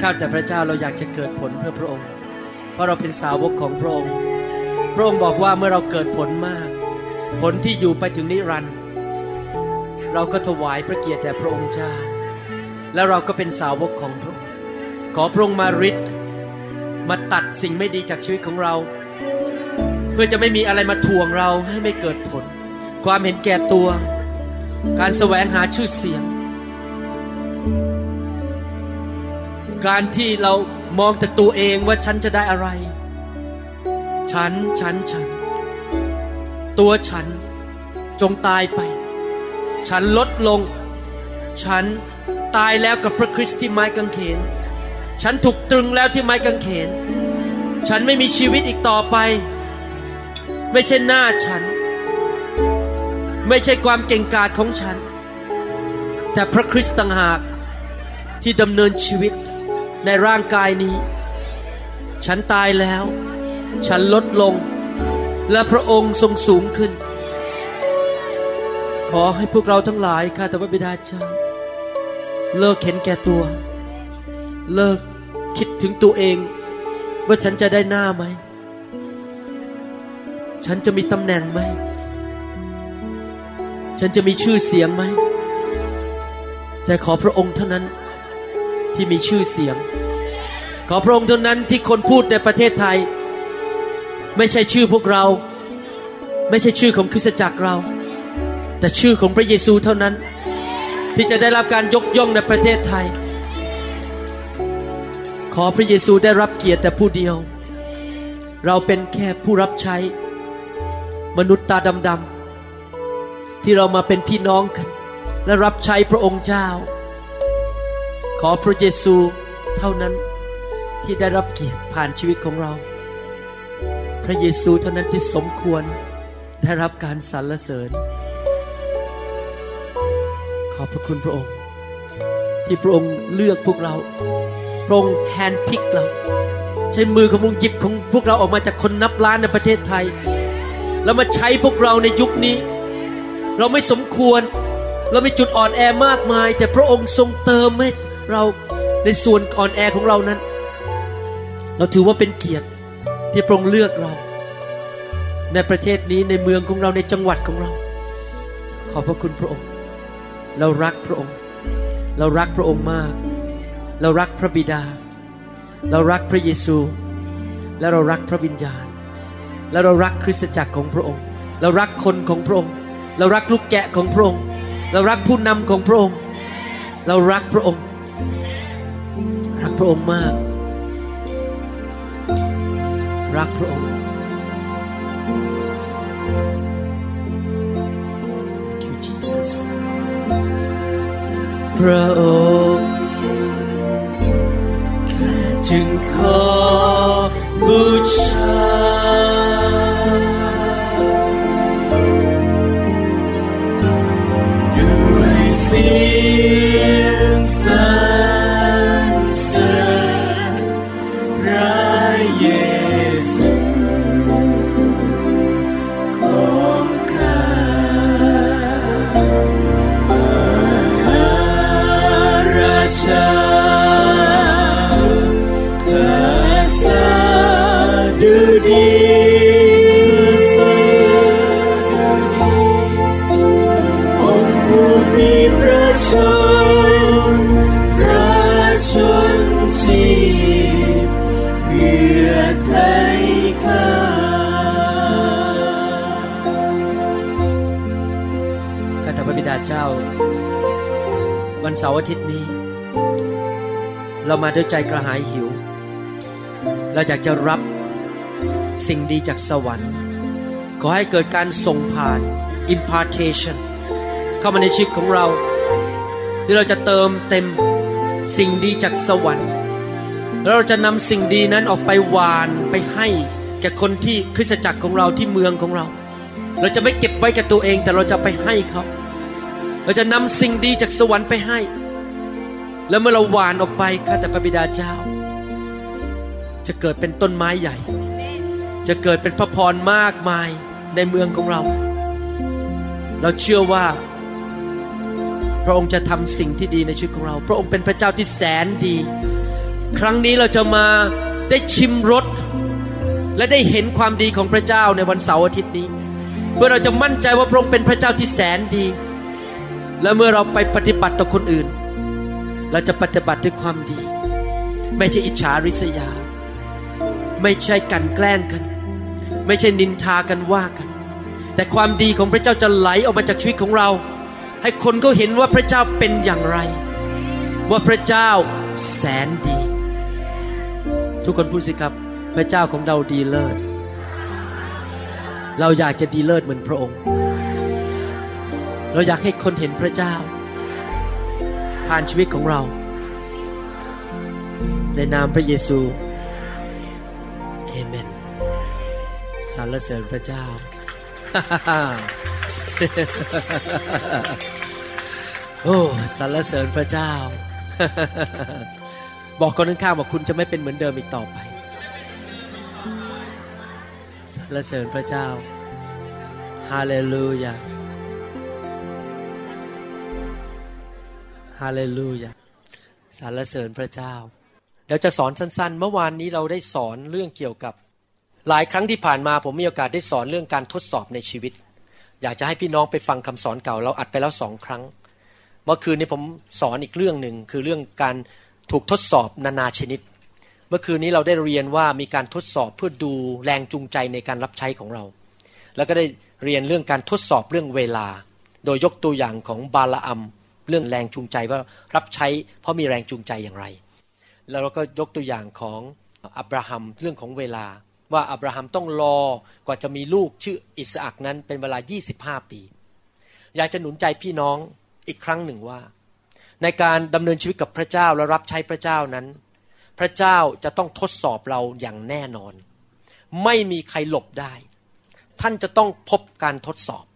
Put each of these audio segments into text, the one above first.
ข้าแต่พระเจ้าเราอยากจะเกิดผลเพื่อพระองค์ เพราะเราเป็นสาวกของพระองค์ พระองค์บอกว่าเมื่อเราเกิดผลมาก ผลที่อยู่ไปถึงนิรันดร์เราก็ถวายพระเกียรติแด่พระองค์เจ้า และเราก็เป็นสาวกของพระองค์ขอพระองค์มาริดมาตัดสิ่งไม่ดีจากชีวิตของเรา เพื่อจะไม่มีอะไรมาทวงเราให้ไม่เกิดผล ความเห็นแก่ตัว การแสวงหาชื่อเสียง การที่เรามองแต่ตัวเองว่าฉันจะได้อะไร ฉัน ฉัน ฉัน ตัวฉันจงตายไป ฉันลดลง ฉันตายแล้วกับพระคริสต์ที่ไม้กางเขน ฉันถูกตรึงแล้วที่ไม้กางเขน ฉันไม่มีชีวิตอีกต่อไป ไม่ใช่หน้าฉัน ไม่ใช่ความเก่งกาจของฉัน แต่พระคริสต์ต่างหากที่ดำเนินชีวิต ในร่างกายนี้ ฉันตายแล้ว ฉันลดลง และพระองค์ทรงสูงขึ้น ขอให้พวกเราทั้งหลายข้าแต่พระบิดาเจ้า เลิกเห็นแก่ตัว เลิกคิดถึงตัวเอง ว่าฉันจะได้หน้าไหม ฉันจะมีตำแหน่งไหม ฉันจะมีชื่อเสียงไหม แต่ขอพระองค์เท่านั้น ที่มีชื่อเสียง ขอพระองค์เท่านั้นที่คนพูดในประเทศไทย ไม่ใช่ชื่อพวกเรา ไม่ใช่ชื่อของคริสตจักรเรา แต่ชื่อของพระเยซูเท่านั้น ที่จะได้รับการยกย่องในประเทศไทย ขอพระเยซูได้รับเกียรติแต่ผู้เดียว เราเป็นแค่ผู้รับใช้ มนุษย์ตาดำๆที่เรามาเป็นพี่น้องกัน และรับใช้พระองค์เจ้า ขอพระเยซูเท่านั้นที่ได้รับเกียรติผ่านชีวิตของเรา พระเยซูเท่านั้นที่สมควรได้รับการสรรเสริญ ขอบพระคุณพระองค์ ที่พระองค์เลือกพวกเรา พระองค์แฮนด์พิกเรา ใช้มือของพระองค์หยิบของพวกเราออกมาจากคนนับล้านในประเทศไทย แล้วมาใช้พวกเราในยุคนี้ เราไม่สมควร เราไม่จุดอ่อนแอมากมาย แต่พระองค์ทรงเติมให้ เราในส่วนอ่อนแอของเรานั้น เราถือว่าเป็นเกียรติที่พระองค์เลือกเรา ในประเทศนี้ในเมืองของเราในจังหวัดของเรา ขอบพระคุณพระองค์ เรารักพระองค์ เรารักพระองค์มาก เรารักพระบิดา เรารักพระเยซู และเรารักพระวิญญาณ และเรารักคริสตจักรของพระองค์ เรารักคนของพระองค์ เรารักลูกแกะของพระองค์ เรารักผู้นำของพระองค์ เรารักพระองค์ รักพระองค์มาก รักพระองค์ Thank you Jesus พระองค์แค่จึงขอบูชาด้วยเสียง วันเสาร์อาทิตย์นี้ เรามาด้วยใจกระหายหิว เราอยากจะรับสิ่งดีจากสวรรค์ ขอให้เกิดการส่งผ่าน impartation เข้ามาในชีวิตของเราที่เราจะเติมเต็มสิ่งดีจากสวรรค์ แล้วเราจะนำสิ่งดีนั้นออกไปหวานไปให้แก่คนที่คริสตจักรของเราที่เมืองของเรา เราจะไม่เก็บไว้กับตัวเองแต่เราจะไปให้เขา เราจะนำสิ่งดีจากสวรรค์ไปให้ แล้วเมื่อเราหวานออกไปข้าแต่พระบิดาเจ้า จะเกิดเป็นต้นไม้ใหญ่ จะเกิดเป็นพระพรมากมายในเมืองของเรา เราเชื่อว่า พระองค์จะทำสิ่งที่ดีในชีวิตของเรา พระองค์เป็นพระเจ้าที่แสนดี ครั้งนี้เราจะมาได้ชิมรสและได้เห็นความดีของพระเจ้าในวันเสาร์อาทิตย์นี้ เพื่อเราจะมั่นใจว่าพระองค์เป็นพระเจ้าที่แสนดี และเมื่อเราไปปฏิบัติต่อคนอื่น เราจะปฏิบัติด้วยความดี ไม่ใช่อิจฉาริษยา ไม่ใช่กันแกล้งกัน ไม่ใช่นินทากันว่ากัน แต่ความดีของพระเจ้าจะไหลออกมาจากชีวิตของเรา ให้คนเขาเห็นว่าพระเจ้าเป็นอย่างไร ว่าพระเจ้าแสนดี ทุกคนพูดสิครับ พระเจ้าของเราดีเลิศเราอยากจะดีเลิศเหมือนพระองค์ เราอยากให้คนเห็นพระเจ้า ผ่านชีวิตของเรา ในนามพระเยซูเอเมนสรรเสริญพระเจ้า โอ้สรรเสริญพระเจ้า บอกคนข้างๆบอกคุณจะไม่เป็นเหมือนเดิมอีกต่อไปสรรเสริญพระเจ้า ฮาเลลูยา ฮาเลลูยาสรรเสริญพระเจ้าเดี๋ยวจะสอนสั้นๆ เมื่อวานนี้เราได้สอนเรื่องเกี่ยวกับ หลายครั้งที่ผ่านมาผมมีโอกาสได้สอนเรื่องการทดสอบในชีวิต อยากจะให้พี่น้องไปฟังคำสอนเก่า เราอัดไปแล้วสองครั้ง เมื่อคืนนี้ผมสอนอีกเรื่องหนึ่งคือเรื่องการถูกทดสอบนานาชนิด เมื่อคืนนี้เราได้เรียนว่ามีการทดสอบเพื่อดูแรงจูงใจในการรับใช้ของเรา แล้วก็ได้เรียนเรื่องการทดสอบเรื่องเวลา โดยยกตัวอย่างของบาลาอัม เรื่องแรงจูงใจว่ารับใช้ เพราะมีแรงจูงใจอย่างไร แล้วเราก็ยกตัวอย่างของอับราฮัมเรื่องของเวลา ว่าอับราฮัมต้องรอกว่าจะมีลูกชื่ออิสอักนั้นเป็นเวลา 25 ปี อยากจะหนุนใจพี่น้องอีกครั้งหนึ่งว่า ในการดำเนินชีวิตกับพระเจ้าและรับใช้พระเจ้านั้น พระเจ้าจะต้องทดสอบเราอย่างแน่นอน ไม่มีใครหลบได้ ท่านจะต้องพบการทดสอบ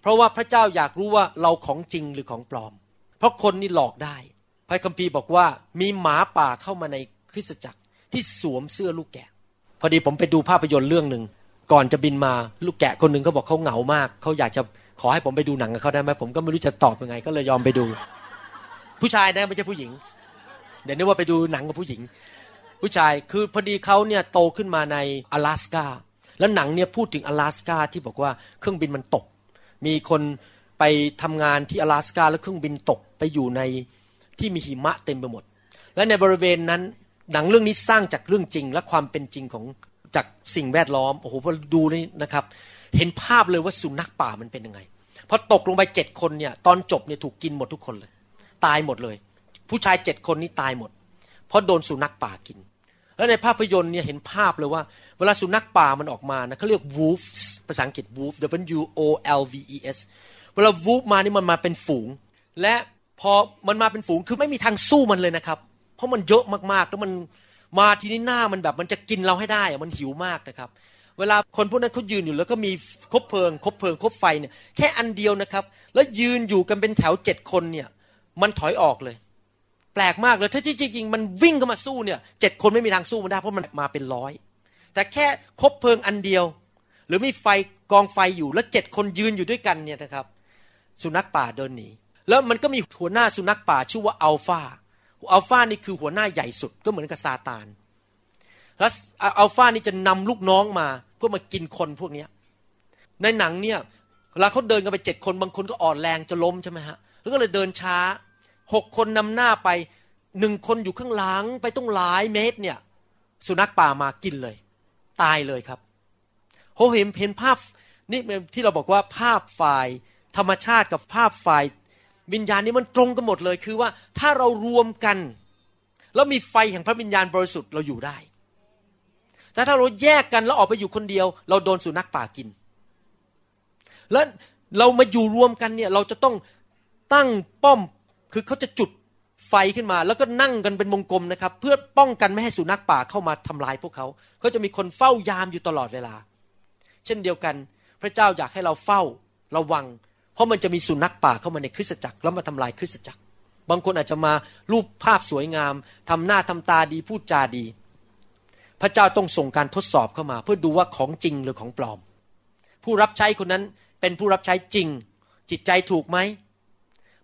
เพราะว่าพระเจ้าอยากรู้ว่าเราของจริงหรือของปลอม เพราะคนนี่หลอกได้ พระคัมภีร์บอกว่ามีหมาป่าเข้ามาในคริสตจักรที่สวมเสื้อลูกแกะ พอดีผมไปดูภาพยนตร์เรื่องหนึ่งก่อนจะบินมาลูกแกะคนหนึ่งเขาบอกเขาเหงามากเขาอยากจะขอให้ผมไปดูหนังกับเขาได้ไหมผมก็ไม่รู้จะตอบยังไง ก็เลยยอมไปดู ผู้ชายนะไม่ใช่ผู้หญิง เดี๋ยวนึกว่าไปดูหนังกับผู้หญิง ผู้ชายคือพอดีเขาเนี่ยโตขึ้นมาใน阿拉斯กาแล้วหนังเนี่ยพูดถึง阿拉斯กาที่บอกว่าเครื่องบินมันตก มีคนไปทำงานที่阿拉斯กาแล้วเครื่องบินตกไปอยู่ในที่มีหิมะเต็มไปหมด และในบริเวณนั้นหนังเรื่องนี้สร้างจากเรื่องจริง และความเป็นจริงของจากสิ่งแวดล้อมโอ้โหพอดูนี่นะครับ เห็นภาพเลยว่าสุนัขป่ามันเป็นยังไงพอตกลงไปเจ็ดคนเนี่ยตอนจบเนี่ยถูกกินหมดทุกคนเลย ตายหมดเลย ผู้ชายเจ็ดคนนี้ตายหมด เพราะโดนสุนัขป่ากิน แล้วในภาพยนตร์เนี่ยเห็นภาพเลยว่า เวลาสุนัขป่ามันออกมานะเขาเรียก wolves ภาษาอังกฤษ wolf W O L V E S เวลา wolf มานี่มันมาเป็นฝูง และพอมันมาเป็นฝูงคือไม่มีทางสู้มันเลยนะครับ เพราะมันเยอะมากๆแล้วมันมาทีนี้หน้ามันแบบมันจะกินเราให้ได้มันหิวมากนะครับ เวลาคนพวกนั้นเขายืนอยู่แล้วก็มีคบเพลิง คบเพลิงคบไฟเนี่ยแค่อันเดียวนะครับ แล้วยืนอยู่กันเป็นแถวเจ็ดคนเนี่ย มันถอยออกเลย แปลกมากเลยถ้าจริงๆมันวิ่งเข้ามาสู้เนี่ยเจ็ดคนไม่มีทางสู้มันได้เพราะมันมาเป็นร้อยแต่แค่คบเพลิงอันเดียว หรือมีไฟกองไฟอยู่แล้วเจ็ดคนยืนอยู่ด้วยกันเนี่ยนะครับ สุนัขป่าเดินหนีแล้วมันก็มีหัวหน้าสุนัขป่าชื่อว่าอัลฟาอัลฟานี่คือหัวหน้าใหญ่สุดก็เหมือนกับซาตานแล้วอัลฟานี่จะนำลูกน้องมาเพื่อมากินคนพวกนี้ในหนังเนี่ยเวลาเขาเดินกันไปเจ็ดคนบางคนก็อ่อนแรงจะล้มใช่ไหมฮะแล้วก็เลยเดินช้า หกคนนำหน้าไปหนึ่งคนอยู่ข้างหลังไปต้องหลายเมตรเนี่ย สุนัขป่ามากินเลย ตายเลยครับโหเห็นเห็นภาพนี่ที่เราบอกว่าภาพฝ่ายธรรมชาติกับภาพฝ่ายวิญญาณนี้มันตรงกันหมดเลยคือว่าถ้าเรารวมกัน แล้วมีไฟแห่งพระวิญญาณบริสุทธิ์เราอยู่ได้ แต่ถ้าเราแยกกันแล้วออกไปอยู่คนเดียว เราโดนสุนัขป่ากิน แล้วเรามาอยู่รวมกันเนี่ยเราจะต้องตั้งป้อม คือเขาจะจุดไฟขึ้นมา แล้วก็นั่งกันเป็นวงกลมนะครับ เพื่อป้องกันไม่ให้สุนัขป่าเข้ามาทำลายพวกเขาก็จะมีคนเฝ้ายามอยู่ตลอดเวลา เช่นเดียวกัน พระเจ้าอยากให้เราเฝ้าระวัง เพราะมันจะมีสุนัขป่าเข้ามาในคริสตจักรแล้วมาทำลายคริสตจักร บางคนอาจจะมารูปภาพสวยงามทำหน้าทำตาดีพูดจาดี พระเจ้าต้องส่งการทดสอบเข้ามา เพื่อดูว่าของจริงหรือของปลอม ผู้รับใช้คนนั้นเป็นผู้รับใช้จริง จิตใจถูกไหม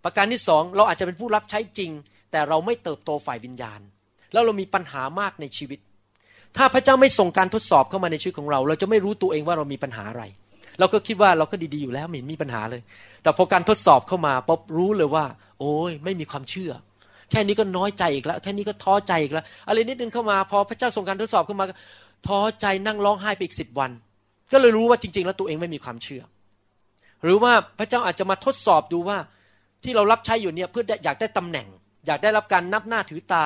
ประการที่สองเราอาจจะเป็นผู้รับใช้จริง แต่เราไม่เติบโตฝ่ายวิญญาณ แล้วเรามีปัญหามากในชีวิต ถ้าพระเจ้าไม่ส่งการทดสอบเข้ามาในชีวิตของเรา เราจะไม่รู้ตัวเองว่าเรามีปัญหาอะไร เราก็คิดว่าเราก็ดีๆอยู่แล้วไม่มีปัญหาเลย แต่พอการทดสอบเข้ามาป๊บรู้เลยว่า โอ้ยไม่มีความเชื่อ แค่นี้ก็น้อยใจอีกแล้วแค่นี้ก็ท้อใจอีกแล้วอะไรนิดนึงเข้ามา พอพระเจ้าส่งการทดสอบเข้ามาท้อใจนั่งร้องไห้ไปอีกสิบวัน ก็เลยรู้ว่าจริง ๆ แล้วตัวเองไม่มีความเชื่อ หรือว่าพระเจ้าอาจจะมาทดสอบดูว่า ที่เรารับใช้อยู่เนี่ยเพื่ออยากได้ตำแหน่ง อยากได้รับการนับหน้าถือตา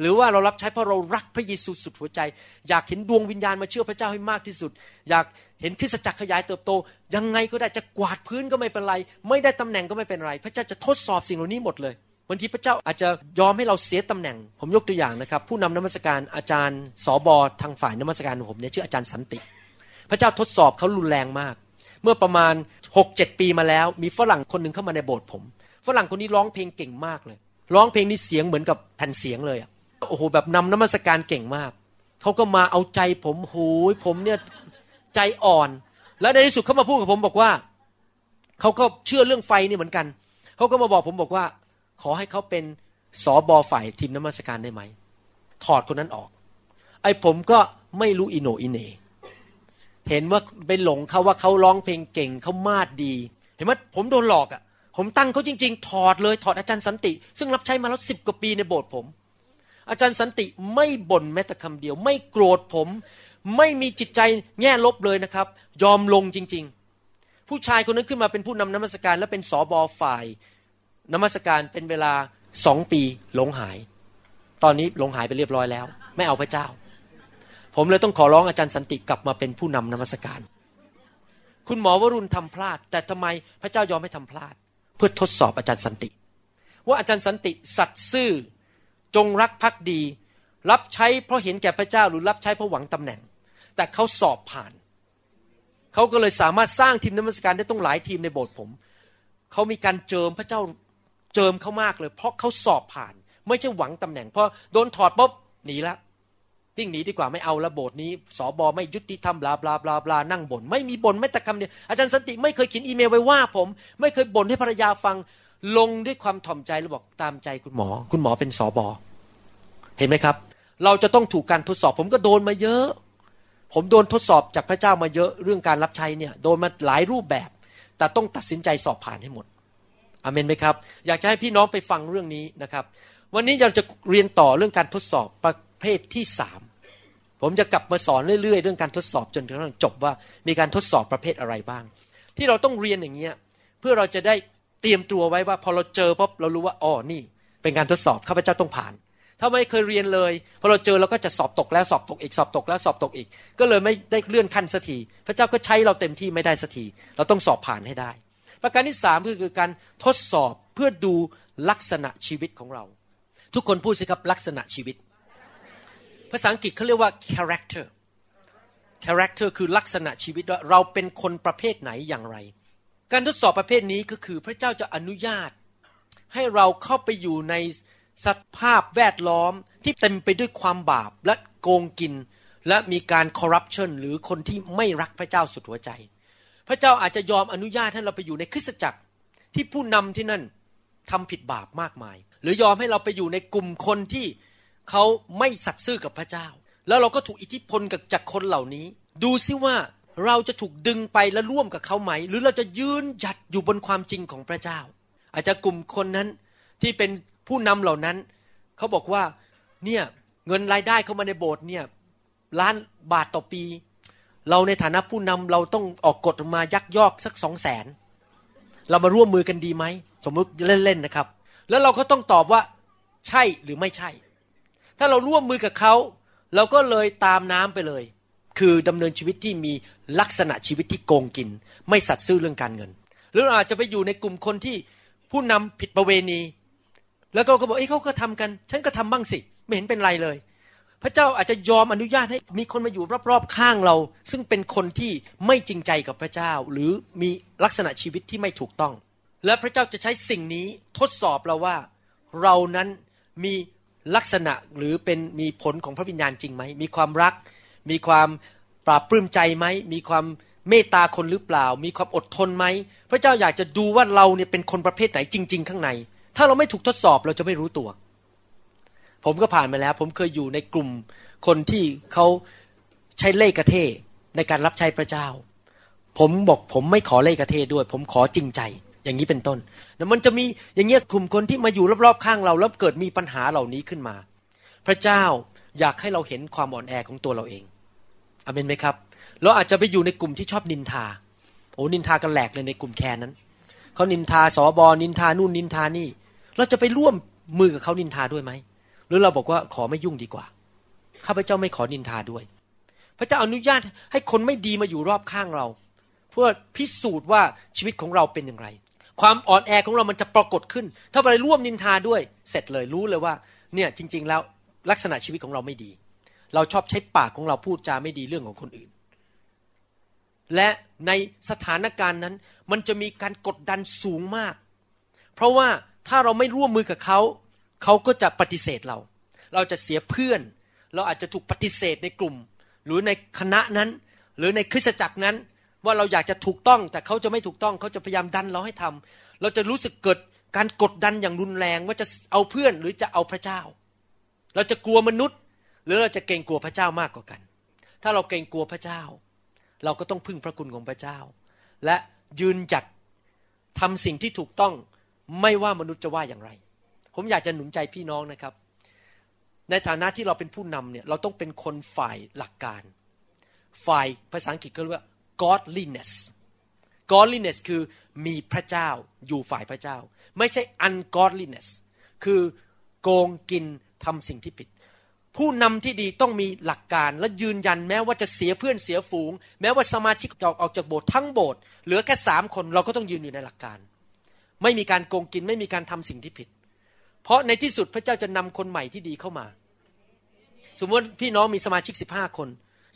หรือว่าเรารับใช้เพราะเรารักพระเยซูสุดหัวใจ อยากเห็นดวงวิญญาณมาเชื่อพระเจ้าให้มากที่สุด อยากเห็นคริสตจักรขยายเติบโต ยังไงก็ได้จะกวาดพื้นก็ไม่เป็นไร ไม่ได้ตำแหน่งก็ไม่เป็นไร พระเจ้าจะทดสอบสิ่งเหล่านี้หมดเลยบางทีพระเจ้าอาจจะยอมให้เราเสียตำแหน่ง ผมยกตัวอย่างนะครับ ผู้นำนมัสการอาจารย์สอบอทางฝ่ายนมัสการของผมเนี่ยชื่ออาจารย์สันติ พระเจ้าทดสอบเขารุนแรงมาก เมื่อประมาณหกเจ็ดปีมาแล้ว มีฝรั่งคนหนึ่งเข้ามาในโบสถ์ผม ฝรั่งคนนี้ร้องเพลงเก่งมากเลย ร้องเพลงนี้เสียงเหมือนกับแผ่นเสียงเลยอะโอ้โหแบบนำน้ำมัสการเก่งมากเขาก็มาเอาใจผมโหยผมเนี่ยใจอ่อน แล้วในที่สุดเขามาพูดกับผมบอกว่าเขาก็เชื่อเรื่องไฟนี่เหมือนกันเขาก็มาบอกผมบอกว่า ขอให้เขาเป็นสอบอฝ่ายทีมน้ำมัสการได้ไหมถอดคนนั้นออก ไอ้ผมก็ไม่รู้อิโหน่อิเหน่เห็นว่าไปหลงเขาว่าเขาร้องเพลงเก่งเขามาดดี เห็นไหมผมโดนหลอกอะ่ะ ผมตั้งเขาจริง ๆ ถอดเลยถอดอาจารย์สันติ ซึ่งรับใช้มาแล้วสิบกว่าปีในโบสถ์ผม อาจารย์สันติไม่บ่นแม้แต่คำเดียว ไม่โกรธผม ไม่มีจิตใจแง่ลบเลยนะครับ ยอมลงจริง ๆ ผู้ชายคนนั้นขึ้นมาเป็นผู้นำนมัสการ และเป็นสอบอฝ่ายนมัสการเป็นเวลาสองปีหลงหาย ตอนนี้หลงหายไปเรียบร้อยแล้ว ไม่เอาพระเจ้า ผมเลยต้องขอร้องอาจารย์สันติกลับมาเป็นผู้นำนมัสการ คุณหมอวรุณทำพลาด แต่ทำไมพระเจ้ายอมให้ทำพลาด เพื่อทดสอบอาจารย์สันติ ว่าอาจารย์สันติสัตย์ซื่อจงรักภักดี รับใช้เพราะเห็นแก่พระเจ้าหรือรับใช้เพราะหวังตำแหน่ง แต่เขาสอบผ่าน เขาก็เลยสามารถสร้างทีมนมัสการได้ต้องหลายทีมในโบสถ์ผม เขามีการเจิมพระเจ้าเจิมเขามากเลย เพราะเขาสอบผ่าน ไม่ใช่หวังตำแหน่งเพอโดนถอดปุ๊บหนีละ วิ่งหนีดีกว่าไม่เอาละโบสนี้สอบอไม่ยุติธรรมบลาบลาบลาบลานั่งบน่นไม่มีบ่นไม่แต่คำเดียวอาจารย์สันติไม่เคยเขียนอีเมลไว้ว่าผม ไม่เคยบ่นให้ภรรยาฟังลงด้วยความถ่อมใจแล้วบอกตามใจคุณหมอ คุณหมอเป็นสอบอเห็นไหมครับ เราจะต้องถูกการทดสอบ ผมก็โดนมาเยอะ ผมโดนทดสอบจากพระเจ้ามาเยอะเรื่องการรับใช้เนี่ยโดนมาหลายรูปแบบ แต่ต้องตัดสินใจสอบผ่านให้หมดอเมนไหมครับ อยากจะให้พี่น้องไปฟังเรื่องนี้นะครับ วันนี้เราจะเรียนต่อเรื่องการทดสอบประเภทที่สาม ผมจะกลับมาสอนเรื่อยๆ เรื่องการทดสอบจนกระทั่งจบว่ามีการทดสอบประเภทอะไรบ้าง ที่เราต้องเรียนอย่างเงี้ยเพื่อเราจะได้เตรียมตัวไว้ว่าพอเราเจอปุ๊บเรารู้ว่าอ๋อนี่ เป็นการทดสอบข้าพเจ้าต้องผ่าน ถ้าไม่เคยเรียนเลยพอเราเจอเราก็จะสอบตกแล้วสอบตกอีกสอบตกแล้วสอบตกอีก ก็เลยไม่ได้เลื่อนขั้นสักทีพระเจ้าก็ใช้เราเต็มที่ไม่ได้สักทีเราต้องสอบผ่านให้ได้ ประการที่สามคือการทดสอบเพื่อดูลักษณะชีวิตของเรา ทุกคนพูดสิครับลักษณะชีวิต ภาษาอังกฤษเขาเรียกว่า character character คือลักษณะชีวิตว่าเราเป็นคนประเภทไหนอย่างไร การทดสอบประเภทนี้ก็คือพระเจ้าจะอนุญาต ให้เราเข้าไปอยู่ในสภาพแวดล้อมที่เต็มไปด้วยความบาปและโกงกิน และมีการคอร์รัปชันหรือคนที่ไม่รักพระเจ้าสุดหัวใจ พระเจ้าอาจจะยอมอนุญาตให้เราไปอยู่ในคริสตจักรที่ผู้นำที่นั่นทำผิดบาปมากมาย หรือยอมให้เราไปอยู่ในกลุ่มคนที่ เขาไม่สัตย์ซื่อกับพระเจ้า แล้วเราก็ถูกอิทธิพลกับจากคนเหล่านี้ ดูซิว่าเราจะถูกดึงไปและร่วมกับเขาไหม หรือเราจะยืนหยัดอยู่บนความจริงของพระเจ้า อาจจะกลุ่มคนนั้นที่เป็นผู้นำเหล่านั้น เขาบอกว่าเนี่ยเงินรายได้เข้ามาในโบสถ์เนี่ยล้านบาทต่อปี เราในฐานะผู้นำเราต้องออกกฎมายักยอกสักสองแสนเรามาร่วมมือกันดีไหม สมมติเล่นๆนะครับ แล้วเราก็ต้องตอบว่าใช่หรือไม่ใช่ ถ้าเราร่วมมือกับเขาเราก็เลยตามน้ำไปเลย คือดำเนินชีวิตที่มีลักษณะชีวิตที่โกงกิน ไม่สัตย์ซื่อเรื่องการเงิน หรืออาจจะไปอยู่ในกลุ่มคนที่ผู้นำผิดประเวณี แล้วก็ก็บอกเอ้ยเขาก็ทำกัน ฉันก็ทำบ้างสิ ไม่เห็นเป็นไรเลย พระเจ้าอาจจะยอมอนุญาตให้มีคนมาอยู่รอบๆข้างเรา ซึ่งเป็นคนที่ไม่จริงใจกับพระเจ้า หรือมีลักษณะชีวิตที่ไม่ถูกต้อง และพระเจ้าจะใช้สิ่งนี้ทดสอบเราว่า เรานั้นมี ลักษณะหรือเป็นมีผลของพระวิญญาณจริงไหม มีความรัก มีความปราบปลื้มใจไหม มีความเมตตาคนหรือเปล่า มีความอดทนไหม พระเจ้าอยากจะดูว่าเราเนี่ยเป็นคนประเภทไหนจริง ๆ ข้างใน ถ้าเราไม่ถูกทดสอบเราจะไม่รู้ตัว ผมก็ผ่านมาแล้ว ผมเคยอยู่ในกลุ่มคนที่เขาใช้เล่กระเทในการรับใช้พระเจ้า ผมบอกผมไม่ขอเล่กระเทด้วย ผมขอจริงใจ อย่างนี้เป็นต้นแล้วมันจะมีอย่างเงี้ยกลุ่มคนที่มาอยู่รอบๆข้างเราแล้วเกิดมีปัญหาเหล่านี้ขึ้นมา พระเจ้าอยากให้เราเห็นความอ่อนแอของตัวเราเองอเมนไหมครับ เราอาจจะไปอยู่ในกลุ่มที่ชอบนินทาโอ้นินทากันแหลกเลยในกลุ่มแคนนั้นเขานินทาสอบอนินทานู่นนินทานี่ เราจะไปร่วมมือกับเขานินทาด้วยไหมหรือเราบอกว่าขอไม่ยุ่งดีกว่าข้าพเจ้าไม่ขอนินทาด้วย พระเจ้าอนุญาตให้คนไม่ดีมาอยู่รอบข้างเรา เพื่อพิสูจน์ว่าชีวิตของเราเป็นอย่างไร ความอ่อนแอของเรามันจะปรากฏขึ้น ถ้าไปร่วมนินทาด้วย เสร็จเลยรู้เลยว่า เนี่ยจริง ๆ แล้วลักษณะชีวิตของเราไม่ดี เราชอบใช้ปากของเราพูดจาไม่ดีเรื่องของคนอื่น และในสถานการณ์นั้น มันจะมีการกดดันสูงมาก เพราะว่าถ้าเราไม่ร่วมมือกับเขาเขาก็จะปฏิเสธเรา เราจะเสียเพื่อน เราอาจจะถูกปฏิเสธในกลุ่ม หรือในคณะนั้น หรือในคริสตจักรนั้น ว่าเราอยากจะถูกต้องแต่เขาจะไม่ถูกต้องเขาจะพยายามดันเราให้ทำเราจะรู้สึกเกิดการกดดันอย่างรุนแรงว่าจะเอาเพื่อนหรือจะเอาพระเจ้า เราจะกลัวมนุษย์ หรือเราจะเกรงกลัวพระเจ้ามากกว่ากัน ถ้าเราเกรงกลัวพระเจ้า เราก็ต้องพึ่งพระคุณของพระเจ้า และยืนจัดทำสิ่งที่ถูกต้องไม่ว่ามนุษย์จะว่าอย่างไร ผมอยากจะหนุนใจพี่น้องนะครับ ในฐานะที่เราเป็นผู้นำเนี่ยเราต้องเป็นคนฝ่ายหลักการ ฝ่ายภาษาอังกฤษก็เรียกว่า godliness godliness คือมีพระเจ้าอยู่ฝ่ายพระเจ้า ไม่ใช่ ungodliness คือโกงกินทำสิ่งที่ผิด ผู้นำที่ดีต้องมีหลักการและยืนยันแม้ว่าจะเสียเพื่อนเสียฝูง แม้ว่าสมาชิกออกจากโบสถ์ทั้งโบสถ์เหลือแค่สามคนเราก็ต้องยืนอยู่ในหลักการ ไม่มีการโกงกินไม่มีการทำสิ่งที่ผิด เพราะในที่สุดพระเจ้าจะนำคนใหม่ที่ดีเข้ามา สมมติพี่น้องมีสมาชิกสิบห้าคน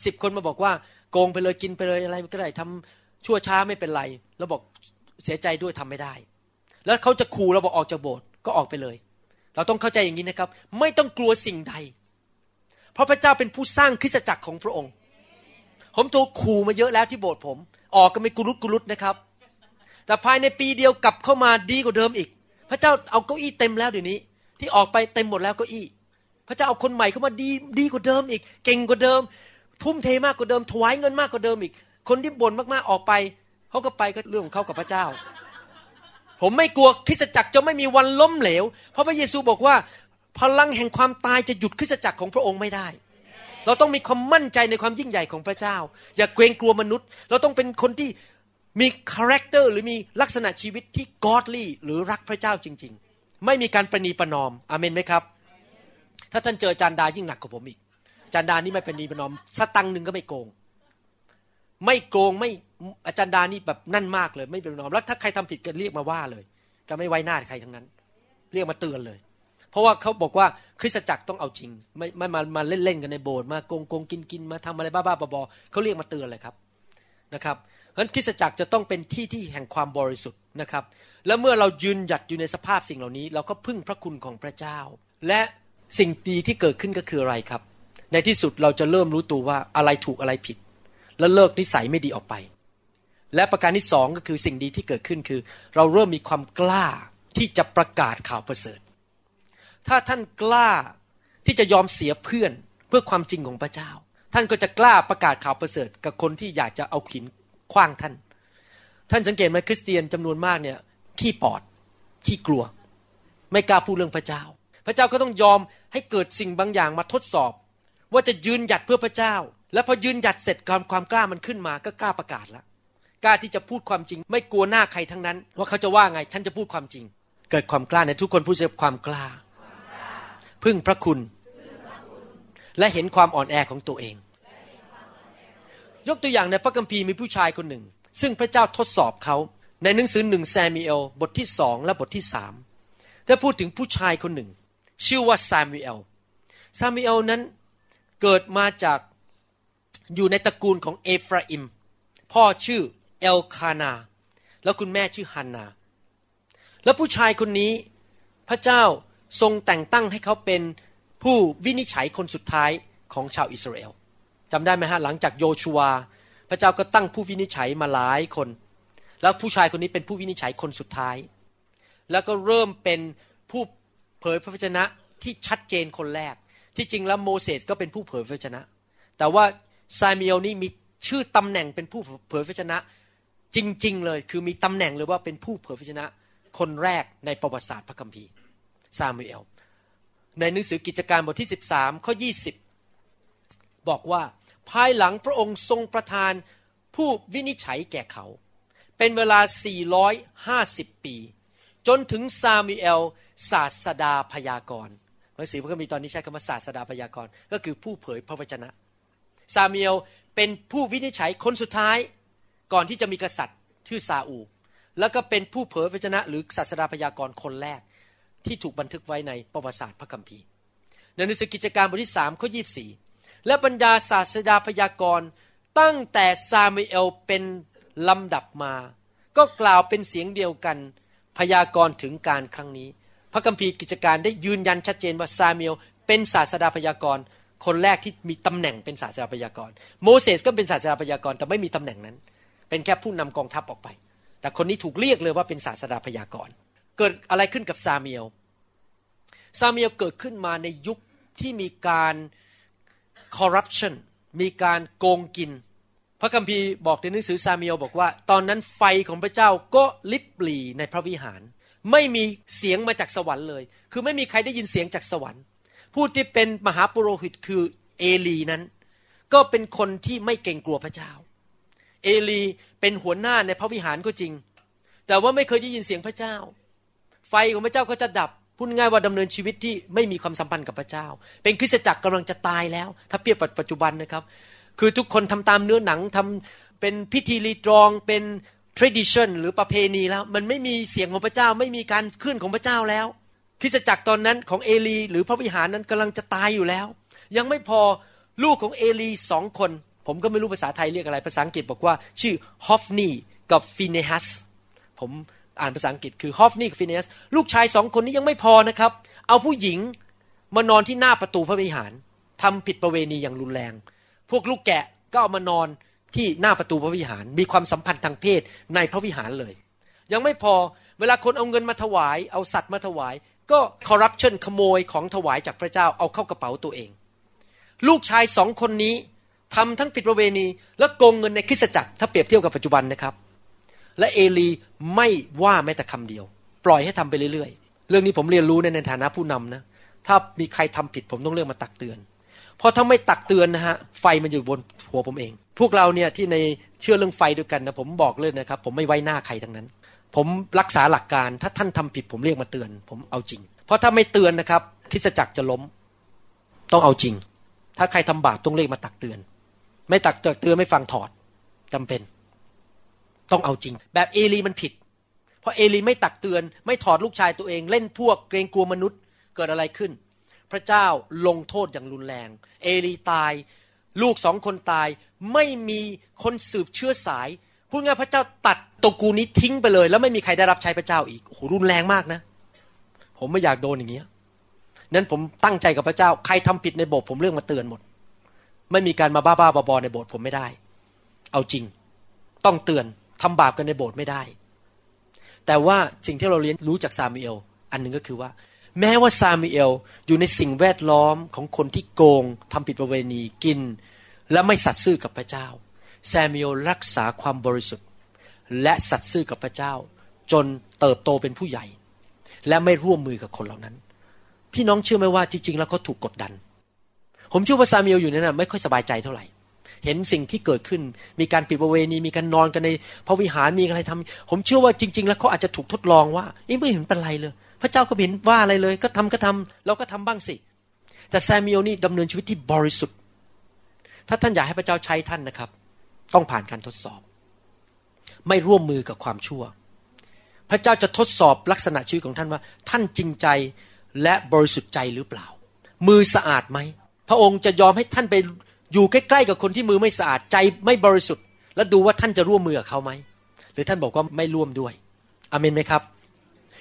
สิบคนมาบอกว่า โกงไปเลยกินไปเลยอะไรก็ได้ทำชั่วช้าไม่เป็นไรเราบอกเสียใจด้วยทำไม่ได้ แล้วเขาจะขู่เราบอกออกจากโบสถ์ก็ออกไปเลย เราต้องเข้าใจอย่างนี้นะครับ ไม่ต้องกลัวสิ่งใด เพราะพระเจ้าเป็นผู้สร้างคริสตจักรของพระองค์ ผมถูกขู่มาเยอะแล้วที่โบสถ์ผม ออกก็ไม่กุลุตกุลุตนะครับ แต่ภายในปีเดียวกลับเข้ามาดีกว่าเดิมอีก พระเจ้าเอาเก้าอี้เต็มแล้วเดี๋ยวนี้ ที่ออกไปเต็มหมดแล้วเก้าอี้ พระเจ้าเอาคนใหม่เข้ามาดีดีกว่าเดิมอีก เก่งกว่าเดิม ทุ่มเทมากกว่าเดิมถวายเงินมากกว่าเดิมอีก คนที่บ่นมากๆออกไปเขาก็ไปก็เรื่องของเขากับพระเจ้า ผมไม่กลัวคริสตจักรจะไม่มีวันล้มเหลว เพราะพระเยซูบอกว่า พลังแห่งความตายจะหยุดคริสตจักรของพระองค์ไม่ได้ เราต้องมีความมั่นใจในความยิ่งใหญ่ของพระเจ้า อย่าเกรงกลัวมนุษย์ เราต้องเป็นคนที่มี character หรือมีลักษณะชีวิตที่กอดลี่หรือรักพระเจ้าจริง ๆ ไม่มีการประนีประนอมอเมนไหมครับ ถ้าท่านเจอจานดายิ่งหนักกว่าผมอีก จานดานี่ไม่เประนีประนอมสตังหนึ่งก็ไม่โกง ไม่โกงไม่อาจารย์ดานี่แบบนั่นมากเลย ไม่เประนอมแล้วถ้าใครทำผิดก็เรียกมาว่าเลย ก็ไม่ไว้หน้าใครทั้งนั้น เรียกมาเตือนเลย เพราะว่าเขาบอกว่าคริสตจักรต้องเอาจริง ไม่ไม่มามาเล่นเล่นกันในโบสถ์มาโกงโกงกินกินมาทำอะไรบ้าบ้าบอเขาเรียกมาเตือนเลยครับนะครับเพราะฉะนั้นคริสตจักรจะต้องเป็นที่ที่แห่งความบริสุทธิ์นะครับ แล้วเมื่อเรายืนหยัดอยู่ในสภาพสิ่งเหล่านี้ เราก็พึ่งพระคุณของพระเจ้า และสิ่งดีที่เกิดขึ้นก็คืออะไรครับ ในที่สุดเราจะเริ่มรู้ตัวว่าอะไรถูกอะไรผิด แล้วเลิกนิสัยไม่ดีออกไป และประการที่สองก็คือสิ่งดีที่เกิดขึ้นคือ เราเริ่มมีความกล้าที่จะประกาศข่าวประเสริฐ ถ้าท่านกล้าที่จะยอมเสียเพื่อนเพื่อความจริงของพระเจ้า ท่านก็จะกล้าประกาศข่าวประเสริฐ กับคนที่อยากจะเอาขินคว้างท่าน ท่านสังเกตไหมคริสเตียนจำนวนมากเนี่ยขี้ปอดขี้กลัว ไม่กล้าพูดเรื่องพระเจ้า พระเจ้าก็ต้องยอมให้เกิดสิ่งบางอย่างมาทดสอบ ว่าจะยืนหยัดเพื่อพระเจ้า และพอยืนหยัดเสร็จความความกล้ามันขึ้นมาก็กล้าประกาศแล้วกล้าที่จะพูดความจริง ไม่กลัวหน้าใครทั้งนั้น ว่าเขาจะว่าไงฉันจะพูดความจริง เกิดความกล้าในทุกคนพูดเสียความกล้า พึ่งพระคุณ และเห็นความอ่อนแอของตัวเอง ยกตัวอย่างในพระคัมภีร์มีผู้ชายคนหนึ่ง ซึ่งพระเจ้าทดสอบเขาในหนังสือหนึ่งแซมิเอลบทที่สองและบทที่สามได้พูดถึงผู้ชายคนหนึ่ง ชื่อว่าซามูเอลซามูเอลนั้น เกิดมาจากอยู่ในตระกูลของเอฟราอิม พ่อชื่อเอลคานา แล้วคุณแม่ชื่อฮันนา แล้วผู้ชายคนนี้พระเจ้าทรงแต่งตั้งให้เขาเป็นผู้วินิจฉัยคนสุดท้ายของชาวอิสราเอลจำได้ไหมฮะหลังจากโยชัว พระเจ้าก็ตั้งผู้วินิจฉัยมาหลายคน แล้วผู้ชายคนนี้เป็นผู้วินิจฉัยคนสุดท้าย แล้วก็เริ่มเป็นผู้เผยพระวจนะที่ชัดเจนคนแรก ที่จริงแล้วโมเสสก็เป็นผู้เผยพระวจนะ แต่ว่าซามิเอลนี่มีชื่อตำแหน่งเป็นผู้เผยพระวจนะ จริง ๆ เลยคือมีตำแหน่งเลยว่าเป็นผู้เผยพระวจนะ คนแรกในประวัติศาสตร์พระคัมภีร์ซามูเอลในหนังสือกิจการบทที่ 13ข้อ20 บอกว่าภายหลังพระองค์ทรงประทานผู้วินิจฉัยแก่เขา เป็นเวลา 450 ปี จนถึงซามูเอลศาสดาพยากรณ์ หนังสือพระคัมภีร์ตอนนี้ใช้คำว่าศาสดาพยากรณ์ก็คือผู้เผยพระวจนะ ซามูเอลเป็นผู้วินิจฉัยคนสุดท้ายก่อนที่จะมีกษัตริย์ชื่อซาอูแล้วก็เป็นผู้เผยพระวจนะ หรือศาสดาพยากรณ์คนแรก ที่ถูกบันทึกไว้ในประวัติศาสตร์พระคัมภีร์ในหนังสือกิจการบทที่สามข้อยีบสี่และบรรดาศาสดาพยากรณ์ตั้งแต่ซามูเอลเป็นลำดับมา ก็กล่าวเป็นเสียงเดียวกันพยากรณ์ถึงการครั้งนี้ พระคัมภีร์กิจการได้ยืนยันชัดเจนว่าซาเมูเอลเป็นศาสดาพยากรณ์คนแรกที่มีตำแหน่งเป็นศาสดาพยากรณ์โมเสสก็เป็นศาสดาพยากรณ์แต่ไม่มีตำแหน่งนั้น เป็นแค่ผู้นำกองทัพออกไป แต่คนนี้ถูกเรียกเลยว่าเป็นศาสดาพยากรณ์เกิดอะไรขึ้นกับซาเมูเอลซาเมูเอลเกิดขึ้นมาในยุคที่มีการคอร์รัปชันมีการโกงกิน พระคัมภีร์บอกในหนังสือซาเมูเอลบอกว่า ตอนนั้นไฟของพระเจ้าก็ลิบหลีในพระวิหาร ไม่มีเสียงมาจากสวรรค์เลย คือไม่มีใครได้ยินเสียงจากสวรรค์ ผู้ที่เป็นมหาปุโรหิตคือเอลีนั้น ก็เป็นคนที่ไม่เกรงกลัวพระเจ้า เอลีเป็นหัวหน้าในพระวิหารก็จริง แต่ว่าไม่เคยได้ยินเสียงพระเจ้า ไฟของพระเจ้าก็จะดับพูดง่ายว่าดำเนินชีวิตที่ไม่มีความสัมพันธ์กับพระเจ้า เป็นคริสตจักรกำลังจะตายแล้ว ถ้าเปรียบปัจจุบันนะครับ คือทุกคนทำตามเนื้อหนังทำเป็นพิธีรีตรองเป็น tradition หรือประเพณีแล้ว มันไม่มีเสียงของพระเจ้าไม่มีการเคลื่อนของพระเจ้าแล้วคริสตจักรตอนนั้นของเอลีหรือพระวิหารนั้นกำลังจะตายอยู่แล้ว ยังไม่พอลูกของเอลีสองคน ผมก็ไม่รู้ภาษาไทยเรียกอะไร ภาษาอังกฤษบอกว่า ชื่อฮอฟนีกับฟินเนฮัสผมอ่านภาษาอังกฤษคือฮอฟนีกับฟินเนสลูกชายสองคนนี้ยังไม่พอนะครับ เอาผู้หญิงมานอนที่หน้าประตูพระวิหารทำผิดประเวณีอย่างรุนแรง พวกลูกแกะก็เอามานอน ที่หน้าประตูพระวิหาร มีความสัมพันธ์ทางเพศในพระวิหารเลย ยังไม่พอเวลาคนเอาเงินมาถวาย เอาสัตว์มาถวาย ก็คอร์รัปชันขโมยของถวายจากพระเจ้าเอาเข้ากระเป๋าตัวเอง ลูกชายสองคนนี้ทำทั้งผิดประเวณี และโกงเงินในคริสตจักรถ้าเปรียบเทียบกับปัจจุบันนะครับ และเอลีไม่ว่าแม้แต่คำเดียว ปล่อยให้ทำไปเรื่อยๆ เรื่องนี้ผมเรียนรู้ในในฐานะผู้นำนะถ้ามีใครทำผิดผมต้องเรียกมาตักเตือน เพราะถ้าไม่ตักเตือนนะฮะไฟมันอยู่บนหัวผมเอง พวกเราเนี่ยที่ในเชื่อเรื่องไฟด้วยกันนะผมบอกเลยนะครับ ผมไม่ไว้หน้าใครทั้งนั้น ผมรักษาหลักการถ้าท่านทำผิดผมเรียกมาเตือน ผมเอาจริง เพราะถ้าไม่เตือนนะครับคิสจักรจะล้ม ต้องเอาจริง ถ้าใครทำบาปต้องเรียกมาตักเตือน ไม่ตักเตือนไม่ฟังถอดจำเป็น ต้องเอาจริง แบบเอลีมันผิด เพราะเอลีไม่ตักเตือน ไม่ถอดลูกชายตัวเอง เล่นพวกเกรงกลัวมนุษย์เกิดอะไรขึ้น พระเจ้าลงโทษอย่างรุนแรง เอลีตาย ลูกสองคนตาย ไม่มีคนสืบเชื้อสาย พูดง่ายพระเจ้าตัดตระกูลนี้ทิ้งไปเลย แล้วไม่มีใครได้รับใช้พระเจ้าอีกโอ้โหรุนแรงมากนะ ผมไม่อยากโดนอย่างเงี้ยนั้นผมตั้งใจกับพระเจ้า ใครทำผิดในโบสถ์ผมเรื่องมาเตือนหมด ไม่มีการมาบ้าบ้าบอในโบสถ์ผมไม่ได้ เอาจริง ต้องเตือนทำบาปกันในโบสถ์ไม่ได้ แต่ว่าสิ่งที่เราเรียนรู้จากซามูเอล อันหนึ่งก็คือว่า แม้ว่าซามูเอลอยู่ในสิ่งแวดล้อมของคนที่โกงทำผิดประเวณีกิน และไม่สัตย์ซื่อกับพระเจ้าซามูเอลรักษาความบริสุทธิ์ และสัตย์ซื่อกับพระเจ้า จนเติบโตเป็นผู้ใหญ่ และไม่ร่วมมือกับคนเหล่านั้น พี่น้องเชื่อไหมว่าจริงๆแล้วเขาถูกกดดัน ผมเชื่อว่าซามูเอลอยู่นั้นไม่ค่อยสบายใจเท่าไหร่เห็นสิ่งที่เกิดขึ้น มีการปิดประเวณี มีการนอนกันในพระวิหาร มีอะไรทำผมเชื่อว่าจริง ๆ แล้วเขาอาจจะถูกทดลองว่าไม่เห็นเป็นไรเลย พระเจ้าก็เห็นว่าอะไรเลย ก็ทำก็ทำเราก็ทำบ้างสิ แต่แซมิโอนี่ดำเนินชีวิตที่บริสุทธิ์ ถ้าท่านอยากให้พระเจ้าใช้ท่านนะครับ ต้องผ่านการทดสอบ ไม่ร่วมมือกับความชั่วพพระเจ้าจะทดสอบลักษณะชีวิตของท่านว่า ท่านจริงใจและบริสุทธิ์ใจหรือเปล่า มือสะอาดไหมพระองค์จะยอมให้ท่านไปอยู่ใกล้ๆกับคนที่มือไม่สะอาดใจไม่บริสุทธิ์ แล้วดูว่าท่านจะร่วมมือกับเขาไหมหรือท่านบอกว่าไม่ร่วมด้วยอเมนไหมครับ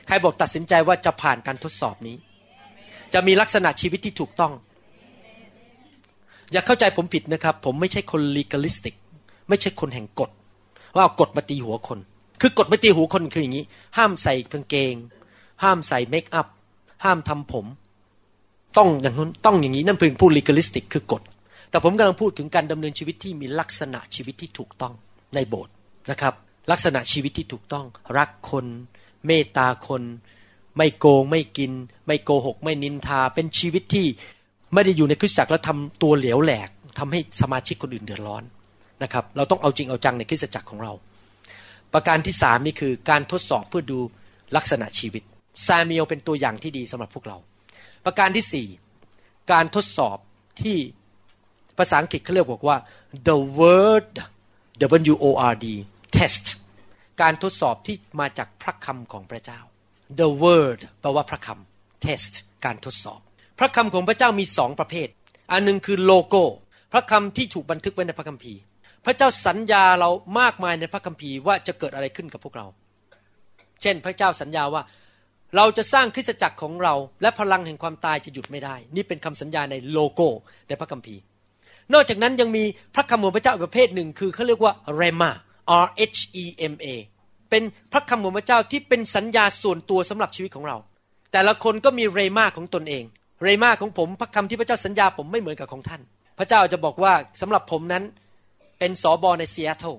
ใครบอกตัดสินใจว่าจะผ่านการทดสอบนี้ จะมีลักษณะชีวิตที่ถูกต้อง อย่าเข้าใจผมผิดนะครับ ผมไม่ใช่คน legalistic ไม่ใช่คนแห่งกฎ ว่าเอากฎมาตีหัวคน คือกฎมาตีหัวคนคืออย่างนี้ ห้ามใส่กางเกง ห้ามใส่เมคอัพ ห้ามทำผม ต้องอย่างนั้นต้องอย่างนี้นั่นเป็นผู้ legalistic คือกฎ แต่ผมกำลังพูดถึงการดำเนินชีวิตที่มีลักษณะชีวิตที่ถูกต้องในโบสถ์นะครับ ลักษณะชีวิตที่ถูกต้อง รักคน เมตตาคน ไม่โกงไม่กิน ไม่โกหก ไม่นินทา เป็นชีวิตที่ไม่ได้อยู่ในคริสตจักรแล้วทำตัวเหลวแหลกทำให้สมาชิกคนอื่นเดือดร้อนนะครับเราต้องเอาจริงเอาจังในคริสตจักรของเรา ประการที่สามนี่คือการทดสอบเพื่อดูลักษณะชีวิตซามียลเป็นตัวอย่างที่ดีสำหรับพวกเรา ประการที่สี่การทดสอบที่ภาษาอังกฤษเขาเรียกบอกว่า the word W O R D test การทดสอบที่มาจากพระคำของพระเจ้า the word แปลว่าพระคำ test การทดสอบ พระคำของพระเจ้ามีสองประเภท อันหนึ่งคือโลโก้ พระคำที่ถูกบันทึกไว้ในพระคัมภีร์ พระเจ้าสัญญาเรามากมายในพระคัมภีร์ว่าจะเกิดอะไรขึ้นกับพวกเรา เช่น พระเจ้าสัญญาว่าเราจะสร้างคริสตจักรของเราและพลังแห่งความตายจะหยุดไม่ได้ นี่เป็นคำสัญญาในโลโก้ในพระคัมภีร์ นอกจากนั้นยังมีพระคำของพระเจ้าอีกประเภทหนึ่ง คือเขาเรียกว่าเรมา R H E M A เป็นพระคำของพระเจ้าที่เป็นสัญญาส่วนตัวสำหรับชีวิตของเรา แต่ละคนก็มีเรมาของตนเอง เรมาของผมพระคำที่พระเจ้าสัญญาผมไม่เหมือนกับของท่าน พระเจ้าจะบอกว่าสำหรับผมนั้นเป็นสอบอในซีแอตเทิล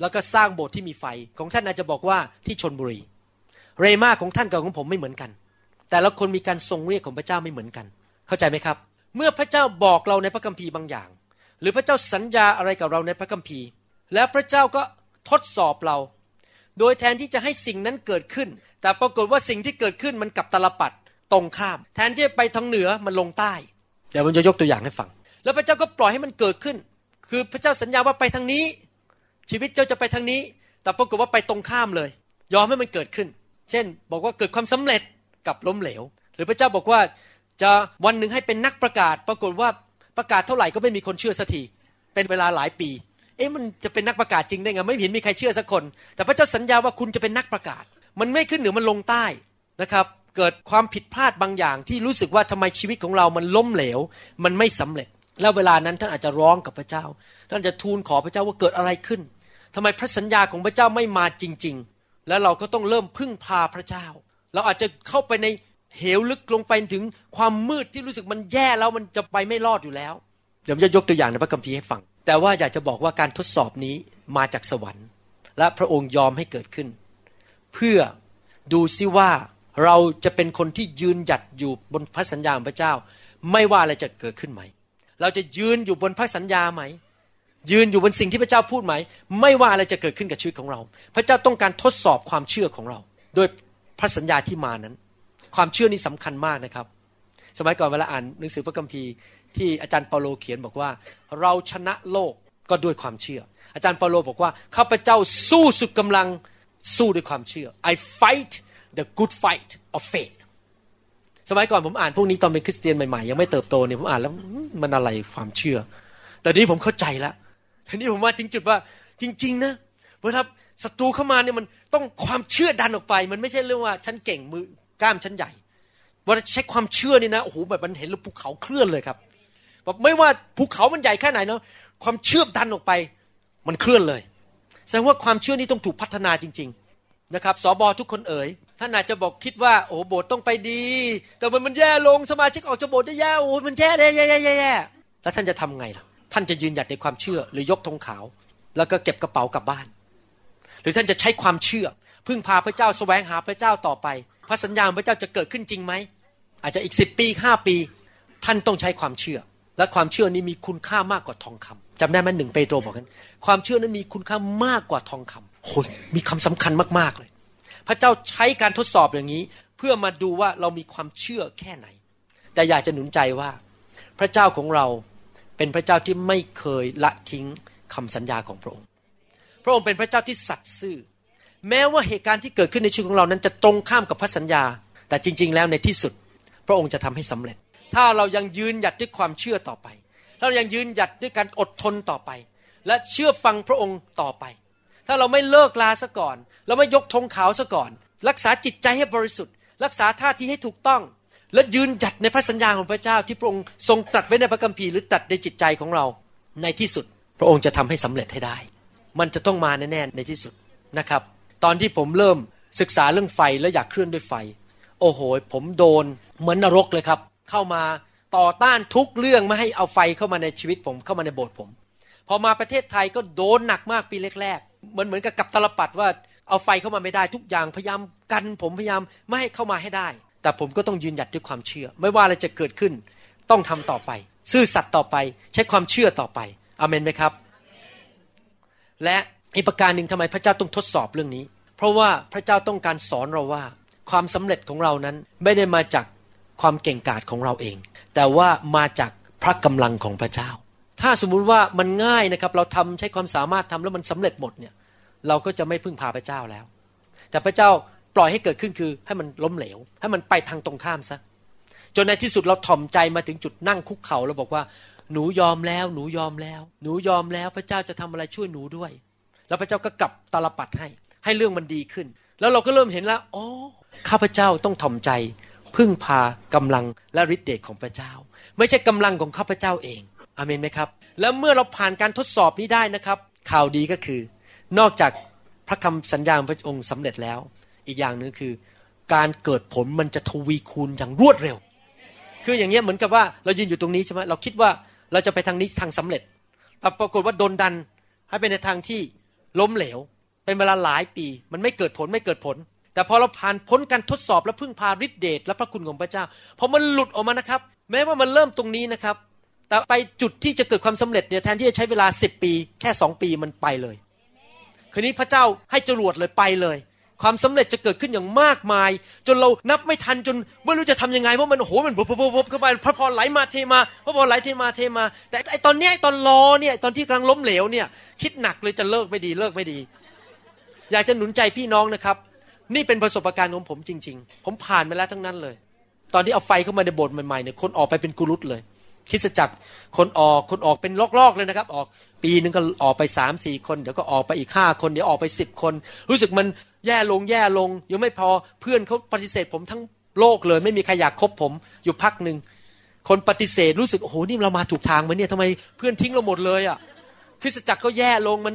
แล้วก็สร้างโบสถ์ที่มีไฟ ของท่านอาจจะบอกว่าที่ชลบุรี เรมาของท่านกับของผมไม่เหมือนกัน แต่ละคนมีการทรงเรียกของพระเจ้าไม่เหมือนกัน เข้าใจไหมครับ เมื่อพระเจ้าบอกเราในพระคัมภีร์บางอย่าง หรือพระเจ้าสัญญาอะไรกับเราในพระคัมภีร์ แล้วพระเจ้าก็ ทดสอบเรา โดยแทนที่จะให้สิ่งนั้นเกิดขึ้น แต่ปรากฏว่าสิ่งที่เกิดขึ้นมันกลับตลปัดตรงข้าม แทนที่จะไปทางเหนือมันลงใต้ เดี๋ยวมันจะยกตัวอย่างให้ฟัง แล้วพระเจ้าก็ปล่อยให้มันเกิดขึ้น คือพระเจ้าสัญญาว่าไปทางนี้ ชีวิตเจ้าจะไปทางนี้ แต่ปรากฏว่าไปตรงข้ามเลย ยอมให้มันเกิดขึ้น เช่น บอกว่าเกิดความสำเร็จกับล้มเหลว หรือพระเจ้าบอกว่าจะวันหนึ่งให้เป็นนักประกาศ ปรากฏว่าประกาศเท่าไหร่ก็ไม่มีคนเชื่อสักที เป็นเวลาหลายปี เอ๊ะมันจะเป็นนักประกาศจริงได้ไงไม่เห็นมีใครเชื่อสักคน แต่พระเจ้าสัญญาว่าคุณจะเป็นนักประกาศ มันไม่ขึ้นเหนือมันลงใต้นะครับ เกิดความผิดพลาดบางอย่าง ที่รู้สึกว่าทำไมชีวิตของเรามันล้มเหลว มันไม่สำเร็จ แล้วเวลานั้นท่านอาจจะร้องกับพระเจ้า ท่านจะทูลขอพระเจ้าว่าเกิดอะไรขึ้นทำไมพระสัญญาของพระเจ้าไม่มาจริง ๆ แล้วเราก็ต้องเริ่มพึ่งพาพระเจ้า เราอาจจะเข้าไปในเหวลึกลงไปถึงความมืดที่รู้สึกมันแย่แล้วมันจะไปไม่รอดอยู่แล้ว เดี๋ยวจะยกตัวอย่างในพระคัมภีร์ให้ฟัง แต่ว่าอยากจะบอกว่าการทดสอบนี้มาจากสวรรค์ และพระองค์ยอมให้เกิดขึ้น เพื่อดูซิว่าเราจะเป็นคนที่ยืนหยัดอยู่บนพระสัญญาของพระเจ้า ไม่ว่าอะไรจะเกิดขึ้นไหม เราจะยืนอยู่บนพระสัญญาไหม ยืนอยู่บนสิ่งที่พระเจ้าพูดไหม ไม่ว่าอะไรจะเกิดขึ้นกับชีวิตของเรา พระเจ้าต้องการทดสอบความเชื่อของเรา โดยพระสัญญาที่มานั้น ความเชื่อนี้สำคัญมากนะครับ สมัยก่อนเวลาอ่านหนังสือพระคัมภีร์ ที่อาจารย์เปาโลเขียนบอกว่า เราชนะโลกก็ด้วยความเชื่อ อาจารย์เปาโลบอกว่าข้าพเจ้าสู้สุดกำลังสู้ด้วยความเชื่อ I fight the good fight of faith สมัยก่อนผมอ่านพวกนี้ตอนเป็นคริสเตียนใหม่ๆ ยังไม่เติบโตเนี่ยผมอ่านแล้วมันอะไรความเชื่อ แต่นี้ผมเข้าใจแล้วทีนี้ผมว่าจริงจุดว่าจริง ๆ นะเวลาศัตรูเข้ามาเนี่ยมันต้องความเชื่อดันออกไป มันไม่ใช่เรื่องว่าฉันเก่งมือกล้ามฉันใหญ่เวลาใช้ความเชื่อนี่นะโอ้โหแบบมันเห็นล้วภูเขาเคลื่อนเลยครับ แบบไม่ว่าภูเขามันใหญ่แค่ไหนเนาะความเชื่อดันออกไป มันเคลื่อนเลย แสดงว่าความเชื่อนี้ต้องถูกพัฒนาจริง ๆ นะครับสอบอทุกคนเอ๋ยท่านอาจจะบอกคิดว่าโอ้โบสถ์ต้องไปดี แต่มันมันแย่ลงสมาชิกออกจากโบสถ์ได้แย่โอ้มันแย่แย่แย่แย่แย่แล้วท่านจะทำไงล่ะ ท่านจะยืนหยัดในความเชื่อหรือยกธงขาว แล้วก็เก็บกระเป๋ากลับบ้าน หรือท่านจะใช้ความเชื่อ พึ่งพาพระเจ้าแสวงหาพระเจ้าต่อไป พระสัญญาพระเจ้าจะเกิดขึ้นจริงไหมอาจจะอีกสิบปีห้าปี ท่านต้องใช้ความเชื่อ และความเชื่อนี้มีคุณค่ามากกว่าทองคำจำได้ไหมหนึ่งเปโตรบอกกันความเชื่อนั้นมีคุณค่ามากกว่าทองคำโอ้ยมีคำสำคัญมากๆเลย พระเจ้าใช้การทดสอบอย่างนี้ เพื่อมาดูว่าเรามีความเชื่อแค่ไหน แต่อยากจะหนุนใจว่า พระเจ้าของเราเป็นพระเจ้าที่ไม่เคยละทิ้งคำสัญญาของพระองค์ พระองค์เป็นพระเจ้าที่สัตย์ซื่อ แม้ว่าเหตุการณ์ที่เกิดขึ้นในชีวิตของเรานั้นจะตรงข้ามกับพระสัญญา แต่จริง ๆ แล้วในที่สุด พระองค์จะทำให้สำเร็จ ถ้าเรายังยืนหยัดด้วยความเชื่อต่อไป ถ้าเรายังยืนหยัดด้วยการอดทนต่อไป และเชื่อฟังพระองค์ต่อไป ถ้าเราไม่เลิกลาซะก่อน เราไม่ยกธงขาวซะก่อน รักษาจิตใจให้บริสุทธิ์ รักษาท่าทีให้ถูกต้อง และยืนหยัดในพระสัญญาของพระเจ้าที่พระองค์ทรงตรัสไว้ในพระคัมภีร์หรือตรัสในจิตใจของเรา ในที่สุด พระองค์จะทำให้สำเร็จให้ได้ มันจะต้องมาแน่ๆในที่สุดนะครับ ตอนที่ผมเริ่มศึกษาเรื่องไฟและอยากเคลื่อนด้วยไฟ โอ้โห ผมโดนเหมือนนรกเลยครับ เข้ามาต่อต้านทุกเรื่องไม่ให้เอาไฟเข้ามาในชีวิตผมเข้ามาในโบสถ์ผม พอมาประเทศไทยก็โดนหนักมากปีแรกๆเหมือนเหมือนกับกับตลปัดว่าเอาไฟเข้ามาไม่ได้ทุกอย่างพยายามกันผมพยายามไม่ให้เข้ามาให้ได้ แต่ผมก็ต้องยืนหยัดด้วยความเชื่อ ไม่ว่าอะไรจะเกิดขึ้น ต้องทำต่อไป ซื่อสัตย์ต่อไป ใช้ความเชื่อต่อไปอเมนไหมครับ และอีกประการหนึ่งทำไมพระเจ้าต้องทดสอบเรื่องนี้ เพราะว่าพระเจ้าต้องการสอนเราว่า ความสำเร็จของเรานั้นไม่ได้มาจาก ความเก่งกาจของเราเอง แต่ว่ามาจากพระกำลังของพระเจ้า ถ้าสมมุติว่ามันง่ายนะครับ เราทำใช้ความสามารถทำแล้วมันสำเร็จหมดเนี่ย เราก็จะไม่พึ่งพาพระเจ้าแล้ว แต่พระเจ้าปล่อยให้เกิดขึ้นคือ ให้มันล้มเหลว ให้มันไปทางตรงข้ามซะจนในที่สุดเราถ่อมใจมาถึงจุดนั่งคุกเข่าแล้วบอกว่าหนูยอมแล้ว หนูยอมแล้ว หนูยอมแล้วพระเจ้าจะทำอะไรช่วยหนูด้วย แล้วพระเจ้าก็กลับตาลปัดให้ ให้เรื่องมันดีขึ้น แล้วเราก็เริ่มเห็นแล้วอ๋อข้าพเจ้าต้องถ่อมใจ พึ่งพากำลังและฤทธิ์เดชของพระเจ้า ไม่ใช่กำลังของข้าพเจ้าเองอเมนไหมครับ แล้วเมื่อเราผ่านการทดสอบนี้ได้นะครับ ข่าวดีก็คือ นอกจากพระคำสัญญาของพระองค์สำเร็จแล้ว อีกอย่างหนึ่งคือ การเกิดผลมันจะทวีคูณอย่างรวดเร็ว คืออย่างเงี้ยเหมือนกับว่าเรายืนอยู่ตรงนี้ใช่ไหมเราคิดว่าเราจะไปทางนี้ทางสำเร็จปรากฏว่าโดนดันให้ไปในทางที่ล้มเหลว เป็นเวลาหลายปี มันไม่เกิดผลไม่เกิดผล แต่พอเราผ่านพ้นการทดสอบและพึ่งพาฤทธิเดชและพระคุณของพระเจ้าพอมันหลุดออกมานะครับ แม้ว่ามันเริ่มตรงนี้นะครับ แต่ไปจุดที่จะเกิดความสำเร็จเนี่ยแทนที่จะใช้เวลาสิบปี แค่สองปีมันไปเลย คืนนี้พระเจ้าให้จรวดเลยไปเลย ความสำเร็จจะเกิดขึ้นอย่างมากมาย จนเรานับไม่ทันจนไม่รู้จะทำยังไงเพราะมันโอ้โหมันบบบุบบุบเข้าไปพระพรไหลมาเทมาพระพรไหลเทมาเทมา แต่ไอตอนนี้ไอตอนรอเนี่ยตอนที่กำลังล้มเหลวเนี่ยคิดหนักเลยจะเลิกไม่ดีเลิกไม่ดี อยากจะหนุนใจพี่น้องนะครับ นี่เป็นประสบการณ์ของผมจริง ๆ ผมผ่านมาแล้วทั้งนั้นเลย ตอนที่เอาไฟเข้ามาในโบสถ์ใหม่ๆเนี่ยคนออกไปเป็นกุลุตเลยคริสตจักรคนออกคนออกเป็นลอกๆเลยนะครับ ออกปีนึงก็ออกไปสามสี่คนเดี๋ยวก็ออกไปอีกห้าคนเดี๋ยวออกไปสิบคน รู้สึกมันแย่ลงแย่ลง ยังไม่พอเพื่อนเขาปฏิเสธผมทั้งโลกเลย ไม่มีใครอยากคบผมอยู่พักหนึ่งคนปฏิเสธรู้สึกโอ้โหนี่เรามาถูกทางไหมเนี่ยทำไมเพื่อนทิ้งเราหมดเลยอะคริสตจักรก็แย่ลงมัน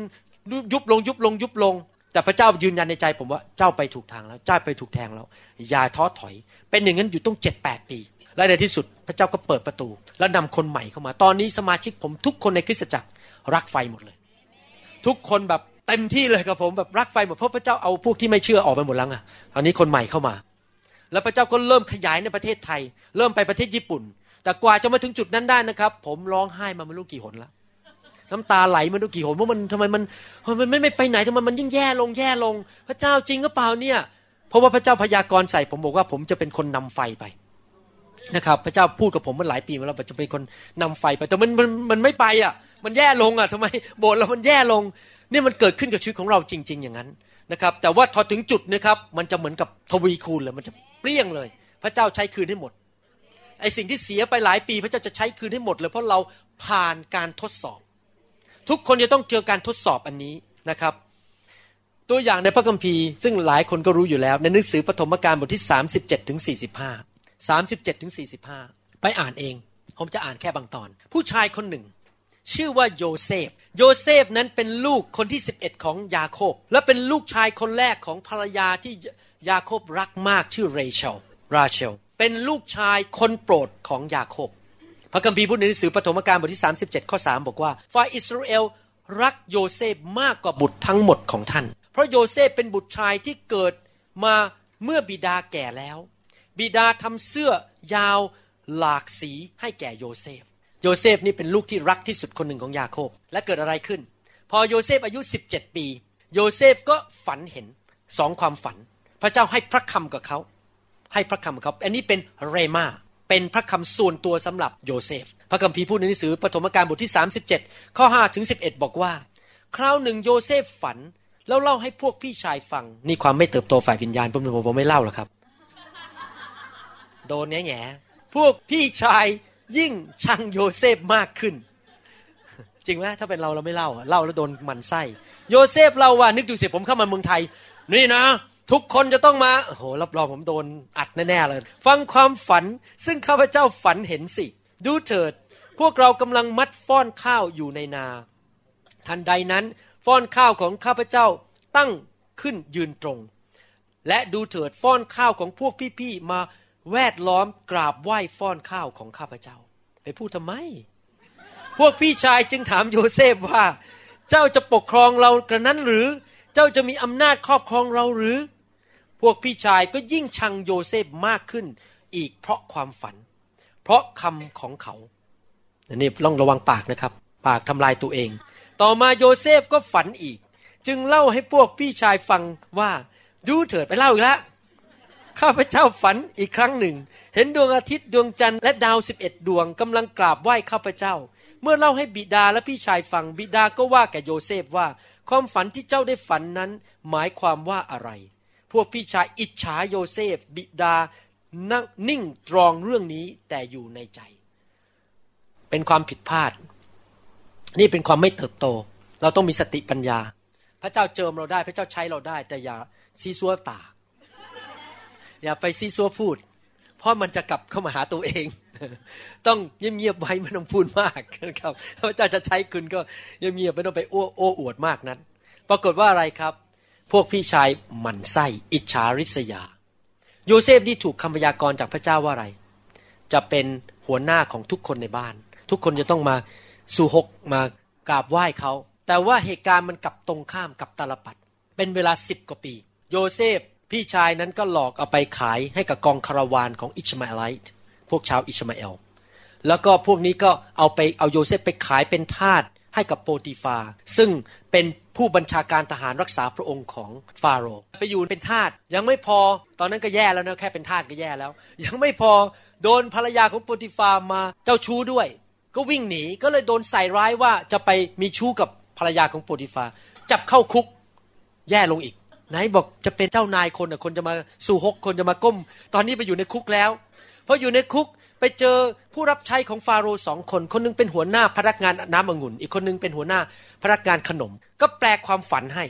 ยุบลงยุบลงยุบลง แต่พระเจ้ายืนยันในใจผมว่าเจ้าไปถูกทางแล้ว เจ้าไปถูกแทงแล้วอย่าท้อถอย เป็นอย่างนั้นอยู่ต้องเจ็ดแปดปี และในที่สุดพระเจ้าก็เปิดประตู แล้วนำคนใหม่เข้ามา ตอนนี้สมาชิกผมทุกคนในคริสตจักรรักไฟหมดเลย ทุกคนแบบเต็มที่เลยกับผมแบบรักไฟหมดเพราะพระเจ้าเอาพวกที่ไม่เชื่อออกไปหมดแล้วไงตอนนี้คนใหม่เข้ามา แล้วพระเจ้าก็เริ่มขยายในประเทศไทย เริ่มไปประเทศญี่ปุ่น แต่กว่าจะมาถึงจุดนั้นได้นะครับ ผมร้องไห้มาไม่รู้กี่หนแล้ว น้ำตาไหลมาไม่รู้กี่หนว่ามันทำไมมันมันไม่ไม่ไปไหนทำไมมันยิ่งแย่ลงแย่ลง พระเจ้าจริงก็เปล่าเนี่ยเพราะว่าพระเจ้าพยากรณ์ใส่ผมบอกว่าผมจะเป็นคนนำไฟไปนะครับ พระเจ้าพูดกับผมมาหลายปีมาแล้วจะเป็นคนนำไฟไปแต่มันมันมันไม่ไปอะ มันแย่ลงอะทำไมโบสถ์เรามันแย่ลงนี่มันเกิดขึ้นกับชีวิตของเราจริง ๆ อย่างนั้นนะครับ แต่ว่าพอถึงจุดนะครับมันจะเหมือนกับทวีคูณเลยมันจะเปรี้ยงเลย พระเจ้าใช้คืนให้หมดไอสิ่งที่เสียไปหลายปี พระเจ้าจะใช้คืนให้หมดเลยเพราะเราผ่านการทดสอบ ทุกคนจะต้องเจอการทดสอบอันนี้นะครับ ตัวอย่างในพระคัมภีร์ ซึ่งหลายคนก็รู้อยู่แล้ว ในหนังสือปฐมกาลบทที่ 37ถึง45 37ถึง45 ไปอ่านเอง ผมจะอ่านแค่บางตอน ผู้ชายคนหนึ่ง ชื่อว่าโยเซฟ โยเซฟนั้นเป็นลูกคนที่ 11 ของยาโคบ และเป็นลูกชายคนแรกของภรรยาที่ยาโคบรักมากชื่อเรเชลราเชลเป็นลูกชายคนโปรดของยาโคบ พระคัมภีร์พูดในหนังสือปฐมกาลบทที่ 37 ข้อ 3 บอกว่าฝ่ายอิสราเอลรักโยเซฟมากกว่าบุตรทั้งหมดของท่าน เพราะโยเซฟเป็นบุตรชายที่เกิดมาเมื่อบิดาแก่แล้ว บิดาทำเสื้อยาวหลากสีให้แก่โยเซฟ โยเซฟนี่เป็นลูกที่รักที่สุดคนหนึ่งของยาโคบ และเกิดอะไรขึ้น พอโยเซฟอายุ 17 ปี โยเซฟก็ฝันเห็นสองความฝัน พระเจ้าให้พระคำกับเขา ให้พระคำกับเขา อันนี้เป็นเรมา เป็นพระคำส่วนตัวสำหรับโยเซฟ พระคัมภีร์พูดในหนังสือปฐมกาลบทที่ 37 ข้อ5ถึง11 บอกว่า คราวหนึ่งโยเซฟฝัน แล้วเล่าให้พวกพี่ชายฟัง นี่ความไม่เติบโตฝ่ายวิญญาณผมผมผมไม่เล่าหรอกครับ โดนแง่แง่พวกพี่ชายยิ่งชังโยเซฟมากขึ้น จริงไหมถ้าเป็นเราเราไม่เล่าเล่าแล้วโดนมันไส้ โยเซฟเล่าว่านึกดูสิผมเข้ามาเมืองไทย นี่นะ ทุกคนจะต้องมาโอ้โหรับรองผมโดนอัดแน่ๆเลย ฟังความฝันซึ่งข้าพเจ้าฝันเห็นสิ ดูเถิด พวกเรากำลังมัดฟ้อนข้าวอยู่ในนา ทันใดนั้นฟ้อนข้าวของข้าพเจ้าตั้งขึ้นยืนตรง และดูเถิดฟ้อนข้าวของพวกพี่ๆมาแวดล้อมกราบไหว้ฟ้อนข้าวของข้าพเจ้า ไปพูดทำไม พวกพี่ชายจึงถามโยเซฟว่า เจ้าจะปกครองเรากระนั้นหรือ เจ้าจะมีอำนาจครอบครองเราหรือ พวกพี่ชายก็ยิ่งชังโยเซฟมากขึ้นอีกเพราะความฝัน เพราะคำของเขานี่ต้องระวังปากนะครับ ปากทำลายตัวเอง ต่อมาโยเซฟก็ฝันอีก จึงเล่าให้พวกพี่ชายฟังว่าดูเถิดไปเล่าอีกแล้วข้าพเจ้าฝันอีกครั้งหนึ่ง เห็นดวงอาทิตย์ดวงจันทร์และดาวสิบเอ็ดดวงกำลังกราบไหว้ข้าพเจ้า เมื่อเล่าให้บิดาและพี่ชายฟังบิดาก็ว่าแก่โยเซฟว่า ความฝันที่เจ้าได้ฝันนั้นหมายความว่าอะไร พวกพี่ชายอิจฉาโยเซฟ บิดานั่งนิ่งตรองเรื่องนี้แต่อยู่ในใจ เป็นความผิดพลาด นี่เป็นความไม่เติบโต เราต้องมีสติปัญญา พระเจ้าเจิมเราได้ พระเจ้าใช้เราได้ แต่อย่าซีซัวตา อย่าไปซีซัวพูด เพราะมันจะกลับเข้ามาหาตัวเอง ต้องเงียบๆไว้ไม่ต้องพูดมากนะครับพระเจ้าจะใช้คุณก็เงียบๆไม่ต้องไปอ้โอ้อวดมากนั้น ปรากฏว่าอะไรครับ พวกพี่ชายหมั่นไส้อิจฉาริษยา โยเซฟที่ถูกคำพยากรณ์จากพระเจ้าว่าอะไร จะเป็นหัวหน้าของทุกคนในบ้าน ทุกคนจะต้องมาซูฮกมากราบไหว้เขา แต่ว่าเหตุการณ์มันกลับตรงข้ามกลับตาลปัตร เป็นเวลาสิบกว่าปี โยเซฟพี่ชายนั้นก็หลอกเอาไปขายให้กับกองคาราวานของ Ishmaelite พวกชาวอิชมาเอล แล้วก็พวกนี้ก็เอาไปเอาโยเซฟไปขายเป็นทาสให้กับโปติฟา ซึ่งเป็น ผู้บัญชาการทหารรักษาพระองค์ของฟาโรห์ไปอยู่เป็นทาสยังไม่พอตอนนั้นก็แย่แล้วนะแค่เป็นทาสก็แย่แล้ว ยังไม่พอโดนภรรยาของโปติฟามาเจ้าชู้ด้วย ก็วิ่งหนีก็เลยโดนใส่ร้ายว่าจะไปมีชู้กับภรรยาของโปติฟา จับเข้าคุกแย่ลงอีก ไหนบอกจะเป็นเจ้านายคนอะคนจะมาสู่หกคนจะมาก้ม ตอนนี้ไปอยู่ในคุกแล้วพออยู่ในคุก ไปเจอผู้รับใช้ของฟาโรห์สองคน คนนึงเป็นหัวหน้าพนักงานน้ำองุ่น อีกคนนึงเป็นหัวหน้าพนักงานขนม ก็แปลความฝันให้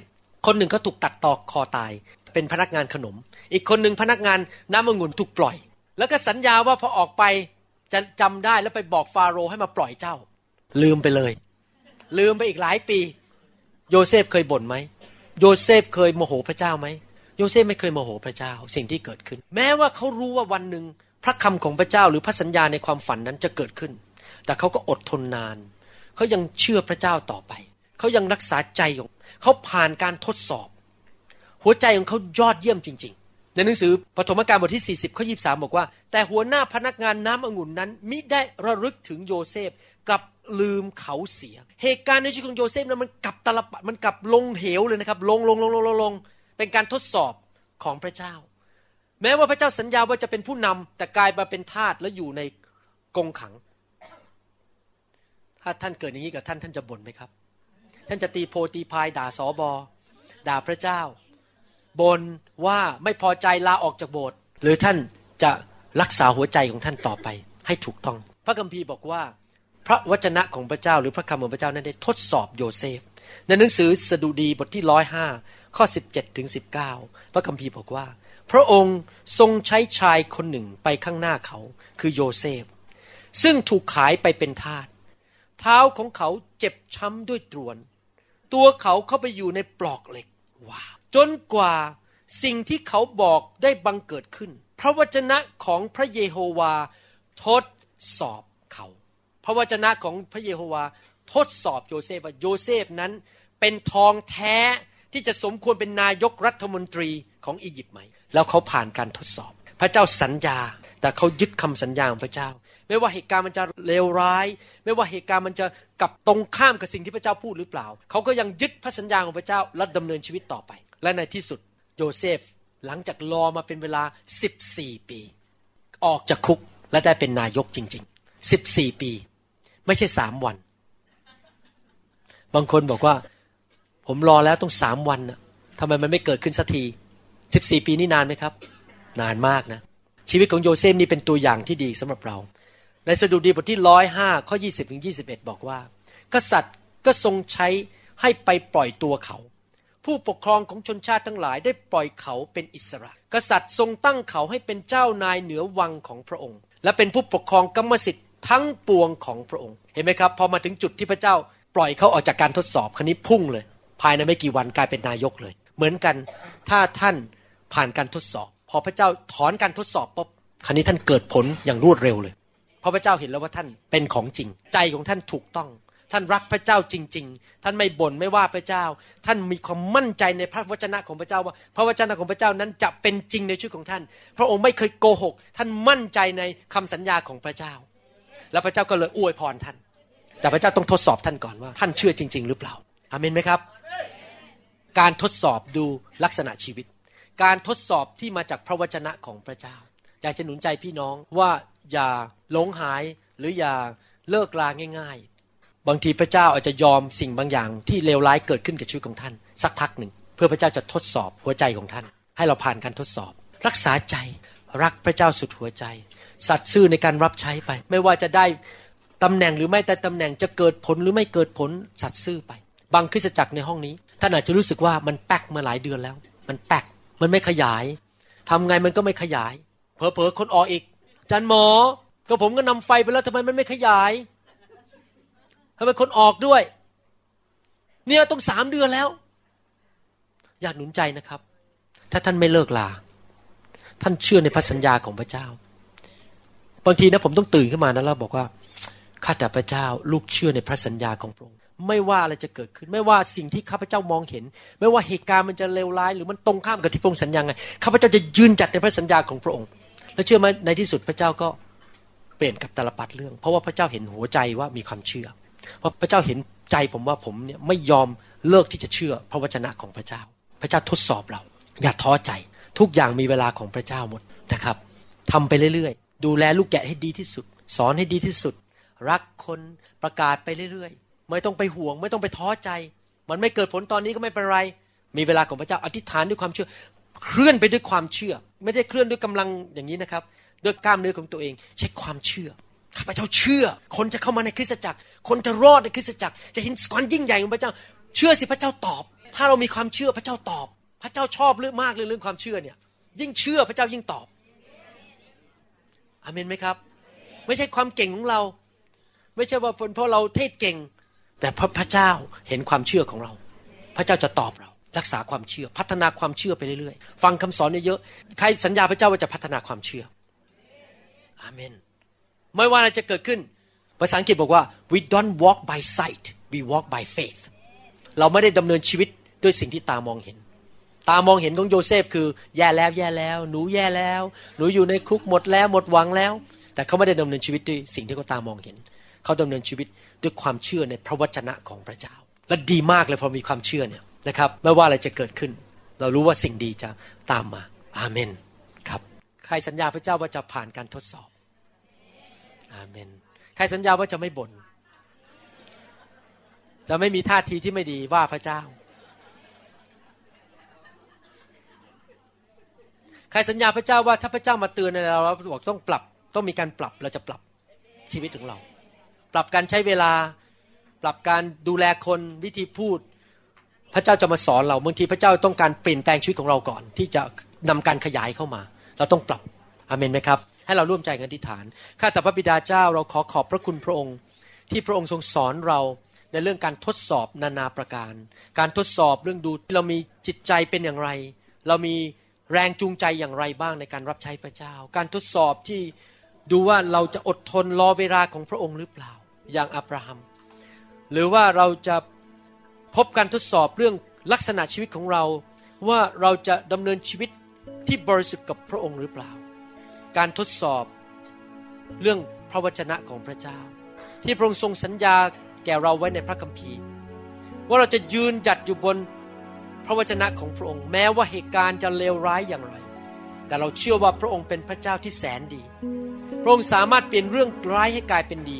คนหนึ่งเขาถูกตัดตอกคอตาย เป็นพนักงานขนม อีกคนหนึ่งพนักงานน้ำองุ่นถูกปล่อย แล้วก็สัญญาว่าพอออกไปจะจำได้แล้วไปบอกฟาโรห์ให้มาปล่อยเจ้า ลืมไปเลย ลืมไปอีกหลายปี โยเซฟเคยบ่นไหมโยเซฟเคยโมโหพระเจ้าไหมโยเซฟไม่เคยโมโหพระเจ้าสิ่งที่เกิดขึ้น แม้ว่าเขารู้ว่าวันหนึ่ง พระคำของพระเจ้าหรือพระสัญญาในความฝันนั้นจะเกิดขึ้น แต่เขาก็อดทนนาน เขายังเชื่อพระเจ้าต่อไป เขายังรักษาใจของเขาผ่านการทดสอบ หัวใจของเขายอดเยี่ยมจริง ๆ ในหนังสือปฐมกาลบทที่ 40ข้อ23 บอกว่า แต่หัวหน้าพนักงานน้ำองุ่นนั้น มิได้ระลึกถึงโยเซฟกลับลืมเขาเสีย เหตุการณ์ในชีวิตของโยเซฟนั้นมันกลับตลปัดมันกลับลงเหวเลยนะครับ ลงลงลงลงลงลงเป็นการทดสอบของพระเจ้า แม้ว่าพระเจ้าสัญญาว่าจะเป็นผู้นำแต่กลายมาเป็นทาสแล้วอยู่ในกรงขัง ถ้าท่านเกิดอย่างนี้กับท่านท่านจะบ่นไหมครับ ท่านจะตีโพตีพายด่าสอบอ ด่าพระเจ้าบ่นว่าไม่พอใจลาออกจากโบสถ์หรือท่านจะรักษาหัวใจของท่านต่อไป ให้ถูกต้อง พระคัมภีร์บอกว่า พระวจนะของพระเจ้าหรือพระคำของพระเจ้านั้นได้ทดสอบโยเซฟ ในหนังสือสดุดีบทที่ร้อยห้าข้อ17ถึง19พระคัมภีร์บอกว่า พระองค์ทรงใช้ชายคนหนึ่งไปข้างหน้าเขาคือโยเซฟ ซึ่งถูกขายไปเป็นทาสเท้าของเขาเจ็บช้ำด้วยตรวน ตัวเขาเข้าไปอยู่ในปลอกเหล็กว้าจนกว่าสิ่งที่เขาบอกได้บังเกิดขึ้น พระวจนะของพระเยโฮวา ทดสอบเขา พระวจนะของพระเยโฮวา ทดสอบโยเซฟว่าโยเซฟนั้นเป็นทองแท้ที่จะสมควรเป็นนายกรัฐมนตรีของอียิปต์ไหม แล้วเขาผ่านการทดสอบ พระเจ้าสัญญา แต่เขายึดคำสัญญาของพระเจ้า ไม่ว่าเหตุการณ์มันจะเลวร้าย ไม่ว่าเหตุการณ์มันจะกลับตรงข้ามกับสิ่งที่พระเจ้าพูดหรือเปล่า เขาก็ยังยึดพระสัญญาของพระเจ้าและดำเนินชีวิตต่อไป และในที่สุดโยเซฟหลังจากรอมาเป็นเวลา 14 ปี ออกจากคุกและได้เป็นนายกจริง ๆ 14 ปี ไม่ใช่สามวัน บางคนบอกว่า ผมรอแล้วต้องสามวันนะทำไมมันไม่เกิดขึ้นสักที สิบสี่ปีนี่นานไหมครับ นานมากนะ ชีวิตของโยเซฟนี่เป็นตัวอย่างที่ดีสำหรับเรา ในสดุดีบทที่ร้อยห้าข้อยี่สิบถึงยี่สิบเอ็ดบอกว่า กษัตริย์ก็ทรงใช้ให้ไปปล่อยตัวเขา ผู้ปกครองของชนชาติทั้งหลายได้ปล่อยเขาเป็นอิสระ กษัตริย์ทรงตั้งเขาให้เป็นเจ้านายเหนือวังของพระองค์ และเป็นผู้ปกครองกรรมสิทธิ์ทั้งปวงของพระองค์ เห็นไหมครับ พอมาถึงจุดที่พระเจ้าปล่อยเขาออกจากการทดสอบคันนี้พุ่งเลย ภายในไม่กี่วันกลายเป็นนายกเลย เหมือนกันถ้าท่านผ่านการทดสอบ พอพระเจ้าถอนการทดสอบปุ๊บคันนี้ท่านเกิดผลอย่างรวดเร็วเลย เพราะพระเจ้าเห็นแล้วว่าท่านเป็นของจริง ใจของท่านถูกต้อง ท่านรักพระเจ้าจริง ๆ ท่านไม่บ่นไม่ว่าพระเจ้า ท่านมีความมั่นใจในพระวจนะของพระเจ้าว่า พระวจนะของพระเจ้านั้นจะเป็นจริงในชีวิตของท่าน พระองค์ไม่เคยโกหก ท่านมั่นใจในคำสัญญาของพระเจ้า แล้วพระเจ้าก็เลยอวยพรท่าน แต่พระเจ้าต้องทดสอบท่านก่อนว่า ท่านเชื่อจริง ๆ หรือเปล่าอาเมนไหมครับ การทดสอบดูลักษณะชีวิต การทดสอบที่มาจากพระวจนะของพระเจ้า อยากจะหนุนใจพี่น้องว่าอย่าหลงหายหรืออย่าเลิกลาง่าย ๆ บางทีพระเจ้าอาจจะยอมสิ่งบางอย่างที่เลวร้ายเกิดขึ้นกับชีวิตของท่าน สักพักหนึ่ง เพื่อพระเจ้าจะทดสอบหัวใจของท่าน ให้เราผ่านการทดสอบ รักษาใจรักพระเจ้าสุดหัวใจ สัตย์ซื่อในการรับใช้ไป ไม่ว่าจะได้ตำแหน่งหรือไม่แต่ตำแหน่งจะเกิดผลหรือไม่เกิดผลสัตย์ซื่อไป บางคริสตจักรในห้องนี้ ท่านอาจจะรู้สึกว่ามันแป๊กมาหลายเดือนแล้ว มันแป๊กมันไม่ขยายทำไงมันก็ไม่ขยาย เผลอๆคนออกอีก จันหมอ ก็ผมก็นำไฟไปแล้วทำไมมันไม่ขยายทำไมคนออกด้วย เนี่ยต้องสามเดือนแล้ว อยากหนุนใจนะครับ ถ้าท่านไม่เลิกลา ท่านเชื่อในพระสัญญาของพระเจ้าบางทีนะผมต้องตื่นขึ้นมานะแล้วบอกว่าข้าแต่พระเจ้า ลูกเชื่อในพระสัญญาของพระองค์ ไม่ว่าอะไรจะเกิดขึ้น ไม่ว่าสิ่งที่ข้าพเจ้ามองเห็น ไม่ว่าเหตุการณ์มันจะเลวร้าย หรือมันตรงข้ามกับที่พระองค์สัญญาไงข้าพเจ้าจะยืนจัดในพระสัญญาของพระองค์ และเชื่อไหมในที่สุดพระเจ้าก็เปลี่ยนกับตลปัดเรื่อง เพราะว่าพระเจ้าเห็นหัวใจว่ามีความเชื่อ เพราะพระเจ้าเห็นใจผมว่าผมเนี่ยไม่ยอมเลิกที่จะเชื่อพระวจนะของพระเจ้า พระเจ้าทดสอบเรา อย่าท้อใจ ทุกอย่างมีเวลาของพระเจ้าหมดนะครับทำไปเรื่อยๆ ดูแลลูกแกะให้ดีที่สุด สอนให้ดีที่สุด รักคนประกาศไปเรื่อย ไม่ต้องไปห่วง ไม่ต้องไปท้อใจ มันไม่เกิดผลตอนนี้ก็ไม่เป็นไร มีเวลาของพระเจ้าอธิษฐานด้วยความเชื่อ เคลื่อนไปด้วยความเชื่อ ไม่ได้เคลื่อนด้วยกำลังอย่างนี้นะครับด้วยกล้ามเนื้อของตัวเอง ใช้ความเชื่อข้าพเจ้าเชื่อ คนจะเข้ามาในคริสตจักร คนจะรอดในคริสตจักร จะเห็นความยิ่งใหญ่ของพระเจ้า เชื่อสิพระเจ้าตอบ ถ้าเรามีความเชื่อพระเจ้าตอบ พระเจ้าชอบเรื่องมากเลยเรื่องความเชื่อเนี่ย ยิ่งเชื่อพระเจ้ายิ่งตอบอเมนไหมครับ ไม่ใช่ความเก่งของเรา ไม่ใช่ว่าเพราะเราเทศเก่ง แต่พระพระเจ้าเห็นความเชื่อของเรา พระเจ้าจะตอบเรา รักษาความเชื่อ พัฒนาความเชื่อไปเรื่อยๆ ฟังคำสอนเยอะๆ ใครสัญญาพระเจ้าว่าจะพัฒนาความเชื่อ อาเมน ไม่ว่าอะไรจะเกิดขึ้น ภาษาอังกฤษบอกว่า we don't walk by sight we walk by faith เราไม่ได้ดำเนินชีวิตด้วยสิ่งที่ตามองเห็น ตามองเห็นของโยเซฟคือ แย่แล้วแย่แล้ว หนูแย่แล้ว หนูอยู่ในคุกหมดแล้วหมดหวังแล้ว แต่เขาไม่ได้ดำเนินชีวิตด้วยสิ่งที่เขาตามองเห็น เขาดำเนินชีวิตด้วยความเชื่อในพระวจนะของพระเจ้า และดีมากเลยพอมีความเชื่อเนี่ยนะครับ ไม่ว่าอะไรจะเกิดขึ้น เรารู้ว่าสิ่งดีจะตามมา อาเมน ครับ ใครสัญญาพระเจ้าว่าจะผ่านการทดสอบ อาเมน ใครสัญญาว่าจะไม่บน่น จะไม่มีท่าทีที่ไม่ดีว่าพระเจ้า ใครสัญญาพระเจ้าว่าถ้าพระเจ้ามาเตือนเราเราบอกต้องปรับ ต้องมีการปรับ เราจะปรับชีวิตของเรา ปรับการใช้เวลา ปรับการดูแลคนวิธีพูด พระเจ้าจะมาสอนเราบางทีพระเจ้าต้องการเปลี่ยนแปลงชีวิตของเราก่อน ที่จะนำการขยายเข้ามา เราต้องปรับอเมนไหมครับ ให้เราร่วมใจกันอธิษฐานข้าแต่พระบิดาเจ้าเราขอขอบพระคุณพระองค์ ที่พระองค์ทรงสอนเราในเรื่องการทดสอบนานาประการ การทดสอบเรื่องดูเรามีจิตใจเป็นอย่างไร เรามีแรงจูงใจอย่างไรบ้างในการรับใช้พระเจ้า การทดสอบที่ดูว่าเราจะอดทนรอเวลาของพระองค์หรือเปล่า อย่างอับราฮัม หรือว่าเราจะพบการทดสอบเรื่องลักษณะชีวิตของเรา ว่าเราจะดำเนินชีวิตที่บริสุทธิ์กับพระองค์หรือเปล่า การทดสอบเรื่องพระวจนะของพระเจ้า ที่พระองค์ทรงสัญญาแก่เราไว้ในพระคัมภีร์ ว่าเราจะยืนหยัดอยู่บนพระวจนะของพระองค์ แม้ว่าเหตุการณ์จะเลวร้ายอย่างไร แต่เราเชื่อว่าพระองค์เป็นพระเจ้าที่แสนดี พระองค์สามารถเปลี่ยนเรื่องร้ายให้กลายเป็นดี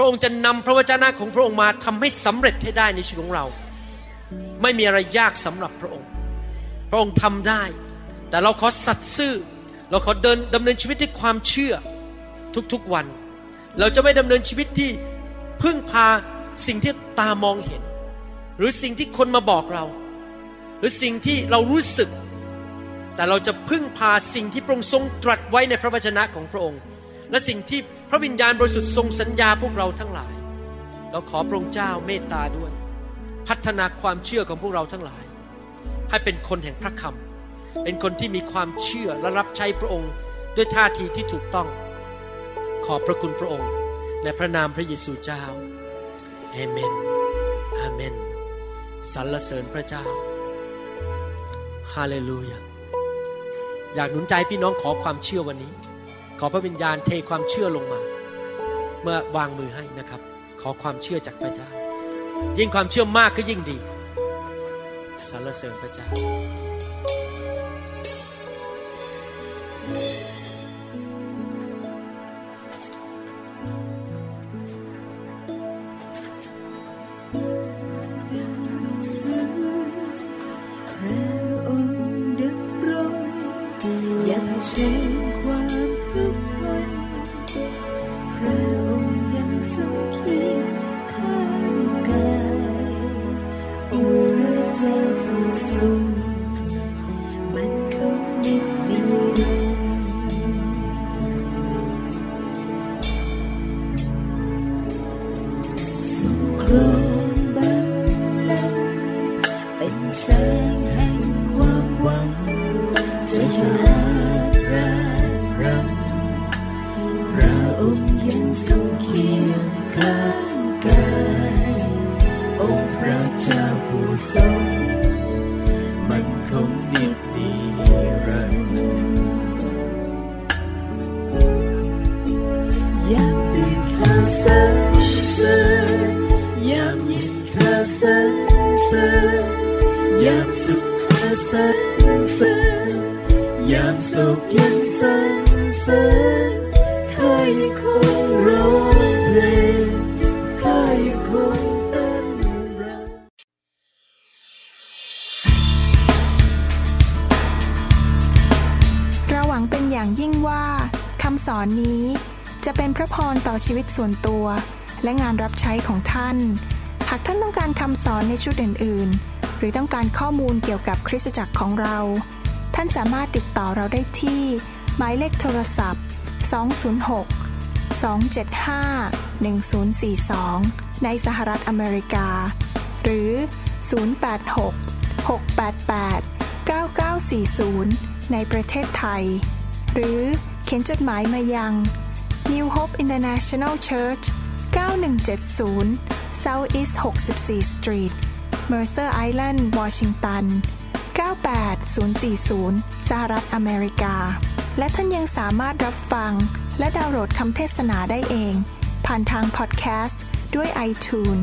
พระองค์จะนำพระวจนะของพระองค์มาทำให้สำเร็จให้ได้ในชีวิตของเรา ไม่มีอะไรยากสำหรับพระองค์ พระองค์ทำได้ แต่เราขอสัตย์ซื่อ เราขอเดินดำเนินชีวิตด้วยความเชื่อทุกๆวัน เราจะไม่ดำเนินชีวิตที่พึ่งพาสิ่งที่ตามองเห็น หรือสิ่งที่คนมาบอกเรา หรือสิ่งที่เรารู้สึก แต่เราจะพึ่งพาสิ่งที่พระองค์ทรงตรัสไว้ในพระวจนะของพระองค์ และสิ่งที่ พระวิญญาณบริสุทธิ์ทรงสัญญาพวกเราทั้งหลาย เราขอพระองค์เจ้าเมตตาด้วย พัฒนาความเชื่อของพวกเราทั้งหลาย ให้เป็นคนแห่งพระคำเป็นคนที่มีความเชื่อและรับใช้พระองค์ด้วยท่าทีที่ถูกต้อง ขอบพระคุณพระองค์ในพระนามพระเยซูเจ้าเอเมนอาเมนสรรเสริญพระเจ้าฮาเลลูยาอยากหนุนใจพี่น้องขอความเชื่อวันนี้ ขอพระวิญญาณเทความเชื่อลงมา เมื่อวางมือให้นะครับ ขอความเชื่อจากพระเจ้า ยิ่งความเชื่อมากก็ยิ่งดีสรรเสริญพระเจ้า เสริญยามโศกยังสรรเสริญข้ายังคงร้องเพลงข้ายังคงเต้นรำเราหวังเป็นอย่างยิ่งว่าคำสอนนี้จะเป็นพระพรต่อชีวิตส่วนตัว และงานรับใช้ของท่าน หากท่านต้องการคำสอนในชุดอื่นๆ หรือต้องการข้อมูลเกี่ยวกับคริสตจักรของเรา ท่านสามารถติดต่อเราได้ที่ หมายเลขโทรศัพท์ 206 275 1042 ในสหรัฐอเมริกา หรือ 086 688 9940 ในประเทศไทย หรือเขียนจดหมายมายัง New Hope International Church 9170 South East 64 Street Mercer Island วอชิงตัน 98040 สหรัฐอเมริกา และท่านยังสามารถรับฟัง และดาวน์โหลดคำเทศนาได้เอง ผ่านทางพอดแคสต์ด้วย iTunes